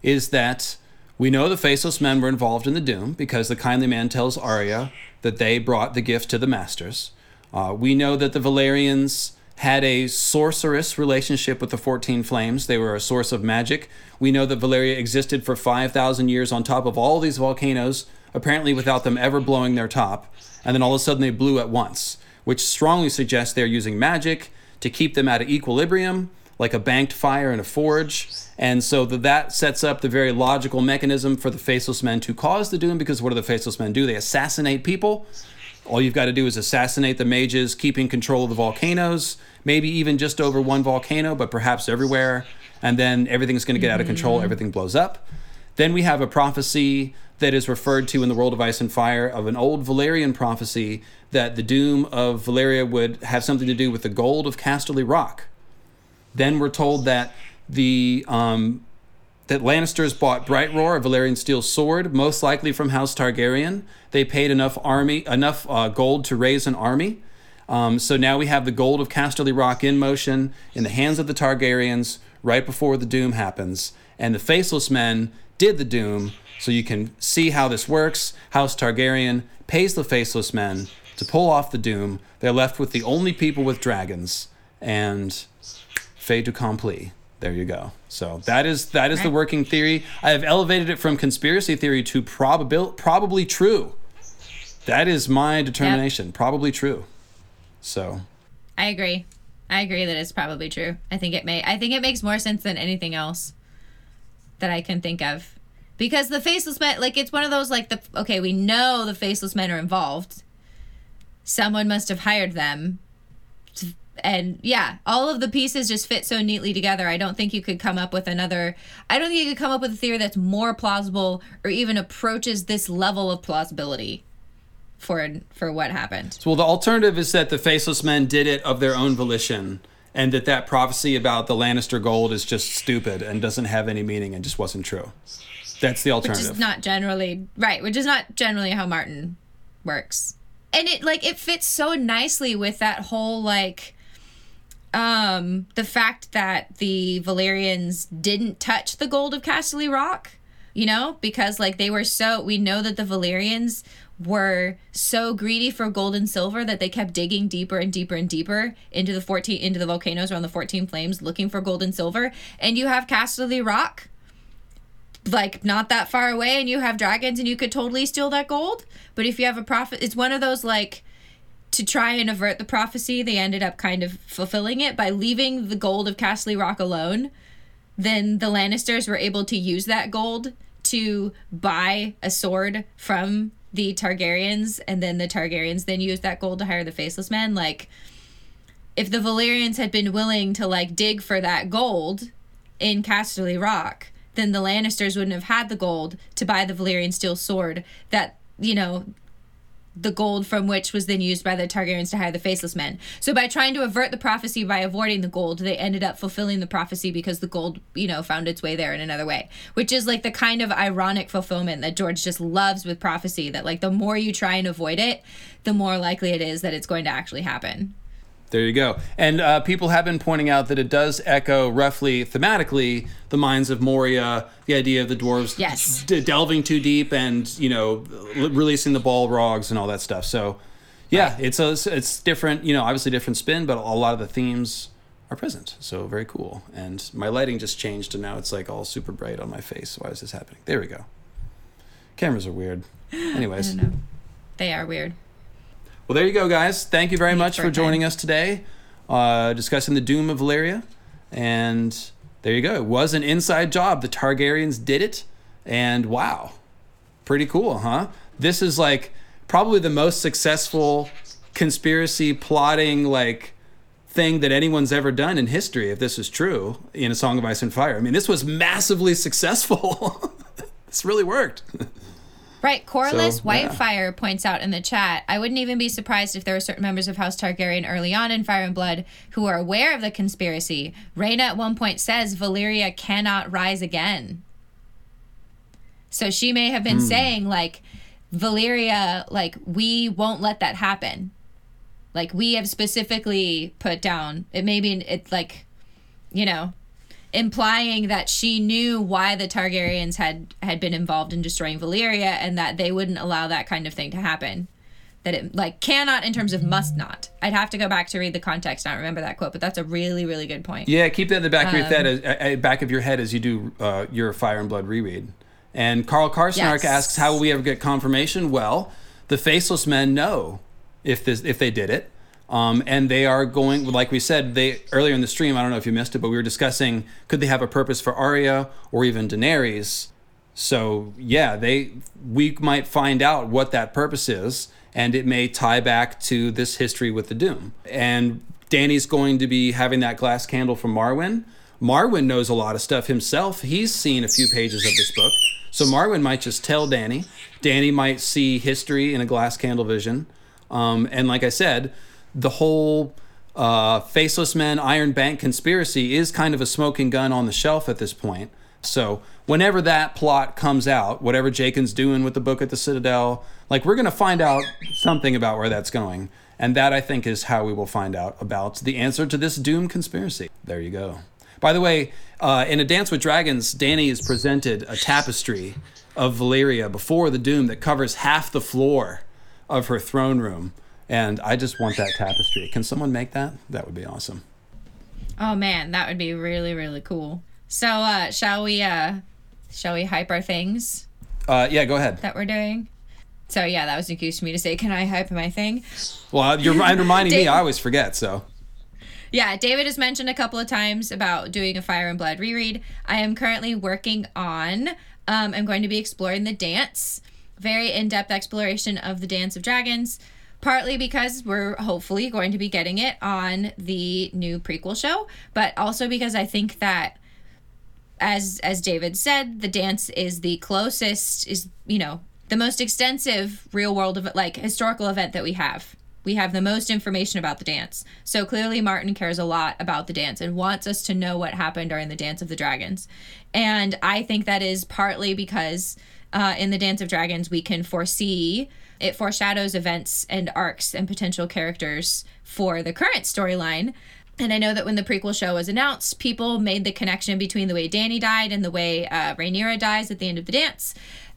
is that we know the Faceless Men were involved in the Doom because the Kindly Man tells Arya that they brought the gift to the Masters. Uh, we know that the Valyrians had a sorceress relationship with the 14 Flames. They were a source of magic. We know that Valyria existed for 5,000 years on top of all these volcanoes, apparently without them ever blowing their top. And then all of a sudden they blew at once, which strongly suggests they're using magic to keep them at equilibrium, like a banked fire in a forge. And so that, that sets up the very logical mechanism for the Faceless Men to cause the doom, because what do the Faceless Men do? They assassinate people. All you've got to do is assassinate the mages, keeping control of the volcanoes, maybe even just over one volcano, but perhaps everywhere. And then everything's going to get out of control, everything blows up. Then we have a prophecy that is referred to in the world of ice and fire of an old Valyrian prophecy that the doom of Valyria would have something to do with the gold of Casterly Rock. Then we're told that the um, that Lannisters bought Bright Roar, a Valyrian steel sword, most likely from House Targaryen. They paid enough army, enough uh, gold to raise an army. Um, so now we have the gold of Casterly Rock in motion in the hands of the Targaryens right before the Doom happens, and the Faceless Men did the Doom. So you can see how this works. House Targaryen pays the Faceless Men to pull off the Doom. They're left with the only people with dragons, and fait accompli. There you go. So that is that is the working theory. I have elevated it from conspiracy theory to probabil- probably true. That is my determination. Probably true. So I agree. I agree that it's probably true. I think it may. I think it makes more sense than anything else that I can think of, because the faceless men, like it's one of those like the okay, we know the faceless men are involved. Someone must have hired them, and yeah, all of the pieces just fit so neatly together. I don't think you could come up with another. I don't think you could come up with a theory that's more plausible or even approaches this level of plausibility for for what happened. Well, the alternative is that the faceless men did it of their own volition, and that that prophecy about the Lannister gold is just stupid and doesn't have any meaning and just wasn't true. That's the alternative. which is not generally right which is not generally how martin works and it like it fits so nicely with that whole like um the fact that the valyrians didn't touch the gold of casterly rock you know because like they were so we know that the valyrians were so greedy for gold and silver that they kept digging deeper and deeper and deeper into the 14 into the volcanoes around the 14 flames looking for gold and silver. And you have casterly rock like not that far away and you have dragons and you could totally steal that gold. But if you have a prophet it's one of those like to try and avert the prophecy they ended up kind of fulfilling it. By leaving the gold of Castle Rock alone then the Lannisters were able to use that gold to buy a sword from the Targaryens and then the Targaryens then used that gold to hire the faceless men. Like if the Valyrians had been willing to like dig for that gold in Casterly Rock then the Lannisters wouldn't have had the gold to buy the Valyrian steel sword that you know the gold from which was then used by the Targaryens to hire the faceless men. So by trying to avert the prophecy by avoiding the gold, they ended up fulfilling the prophecy because the gold, you know, found its way there in another way. Which is like the kind of ironic fulfillment that George just loves with prophecy that like the more you try and avoid it, the more likely it is that it's going to actually happen. There you go. And uh, people have been pointing out that it does echo roughly thematically the Mines of Moria, the idea of the dwarves Yes. d- delving too deep and, you know, l- releasing the Balrogs and all that stuff. So, yeah, it's a, it's different, you know, obviously different spin, but a lot of the themes are present. So, very cool. And my lighting just changed and now it's like all super bright on my face. Why is this happening? There we go. Cameras are weird. Anyways. I don't know. They are weird. Well, there you go, guys. Thank you very much for for joining us today, uh, discussing the doom of Valyria. And there you go. It was an inside job. The Targaryens did it, and wow, pretty cool, huh? This is like probably the most successful conspiracy plotting like thing that anyone's ever done in history. If this is true, in A Song of Ice and Fire. I mean, this was massively successful. this really worked. Right. Corliss So, yeah. Whitefire points out in the chat I wouldn't even be surprised if there were certain members of House Targaryen early on in Fire and Blood who are aware of the conspiracy. Rhaena at one point says Valyria cannot rise again. So she may have been Hmm. saying, like, Valyria, like, we won't let that happen. Like, we have specifically put down, it may be, it's like, you know, implying that she knew why the Targaryens had had been involved in destroying Valyria and that they wouldn't allow that kind of thing to happen. That it like cannot in terms of must not. I'd have to go back to read the context, I don't remember that quote, but that's a really really good point. Yeah, keep that in the back of your Um, head, as, back of your head as you do uh, your Fire and Blood reread. And Carl Karsnark Yes. asks, "How will we ever get confirmation?" Well, the Faceless Men know if this if they did it, um, and they are going. Like we said, they earlier in the stream. I don't know if you missed it, but we were discussing could they have a purpose for Arya or even Daenerys. So yeah, they we might find out what that purpose is, and it may tie back to this history with the Doom. And Dany's going to be having that glass candle from Marwyn. Marwyn knows a lot of stuff himself. He's seen a few pages of this book. So Marwyn might just tell Dany. Dany might see history in a glass candle vision. Um, and like I said, the whole uh, Faceless Men Iron Bank conspiracy is kind of a smoking gun on the shelf at this point. So whenever that plot comes out, whatever Jaqen's doing with the book at the Citadel, like we're gonna find out something about where that's going. And that I think is how we will find out about the answer to this Doom conspiracy. There you go. By the way, uh, in A Dance with Dragons, Dany is presented a tapestry of Valyria before the Doom that covers half the floor of her throne room. And I just want that tapestry. Can someone make that? That would be awesome. Oh man, that would be really really cool. So uh shall we uh shall we hype our things Uh, yeah, go ahead. that we're doing? So yeah, that was an excuse for me to say, can I hype my thing? Well, you're reminding me. I always forget. So Yeah, David has mentioned a couple of times about doing a Fire and Blood reread. I am currently working on. Um, I'm going to be exploring the dance, very in-depth exploration of the Dance of Dragons. Partly because we're hopefully going to be getting it on the new prequel show, but also because I think that as as David said, the dance is the closest is you know the most extensive real world of like historical event that we have. We have the most information about the dance. So clearly Martin cares a lot about the dance and wants us to know what happened during the Dance of the Dragons. And I think that is partly because uh, in the Dance of Dragons we can foresee it foreshadows events and arcs and potential characters for the current storyline. And I know that when the prequel show was announced, people made the connection between the way Dany died and the way uh, Rhaenyra dies at the end of the dance,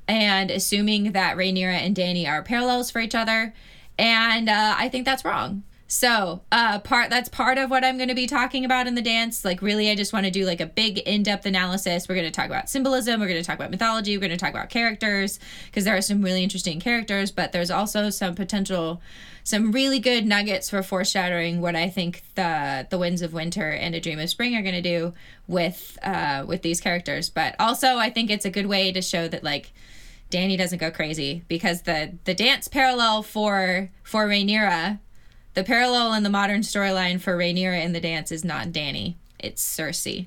and assuming that Rhaenyra and Dany are parallels for each other. And uh, I think that's wrong. So, uh, part that's part of what I'm going to be talking about in the dance. Like, really, I just want to do like a big in-depth analysis. We're going to talk about symbolism. We're going to talk about mythology. We're going to talk about characters because there are some really interesting characters, but there's also some potential, some really good nuggets for foreshadowing what I think the the Winds of Winter and A Dream of Spring are going to do with uh, with these characters. But also, I think it's a good way to show that like. Dany doesn't go crazy because the the dance parallel for for Rhaenyra the parallel in the modern storyline for Rhaenyra and the dance is not Dany. It's Cersei.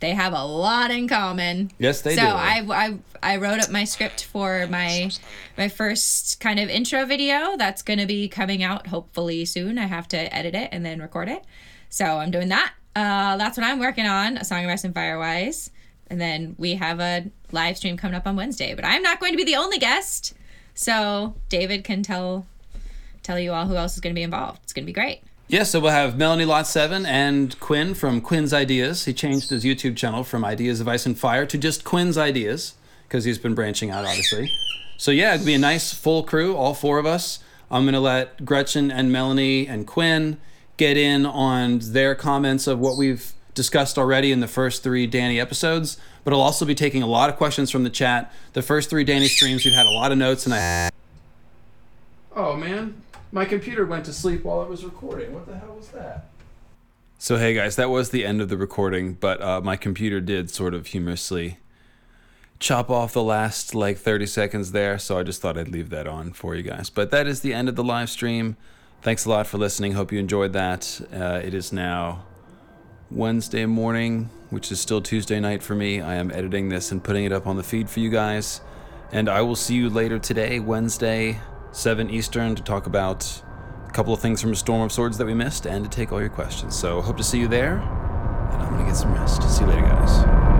They have a lot in common. Yes, they so do. So I, I I wrote up my script for my my first kind of intro video. That's gonna be coming out hopefully soon. I have to edit it and then record it. So I'm doing that. Uh, that's what I'm working on. A Song of Ice and Firewise. And then we have a live stream coming up on Wednesday. But I'm not going to be the only guest. So David can tell tell you all who else is going to be involved. It's going to be great. Yeah, so we'll have Melanie Lot 7 and Quinn from Quinn's Ideas. He changed his YouTube channel from Ideas of Ice and Fire to just Quinn's Ideas because he's been branching out, obviously. So, yeah, it'll be a nice full crew, all four of us. I'm going to let Gretchen and Melanie and Quinn get in on their comments of what we've discussed already in the first three Dany episodes, but I'll also be taking a lot of questions from the chat. The first three Dany streams, we've had a lot of notes, and I. Oh, man. My computer went to sleep while I was recording. What the hell was that? So, hey guys, that was the end of the recording, but uh, my computer did sort of humorously chop off the last like 30 seconds there, so I just thought I'd leave that on for you guys. But that is the end of the live stream. Thanks a lot for listening. Hope you enjoyed that. Uh, it is now Wednesday morning, which is still Tuesday night for me. I am editing this and putting it up on the feed for you guys. And I will see you later today, Wednesday, 7 Eastern to talk about a couple of things from Storm of Swords that we missed and to take all your questions. So hope to see you there, and I'm going to get some rest. See you later, guys.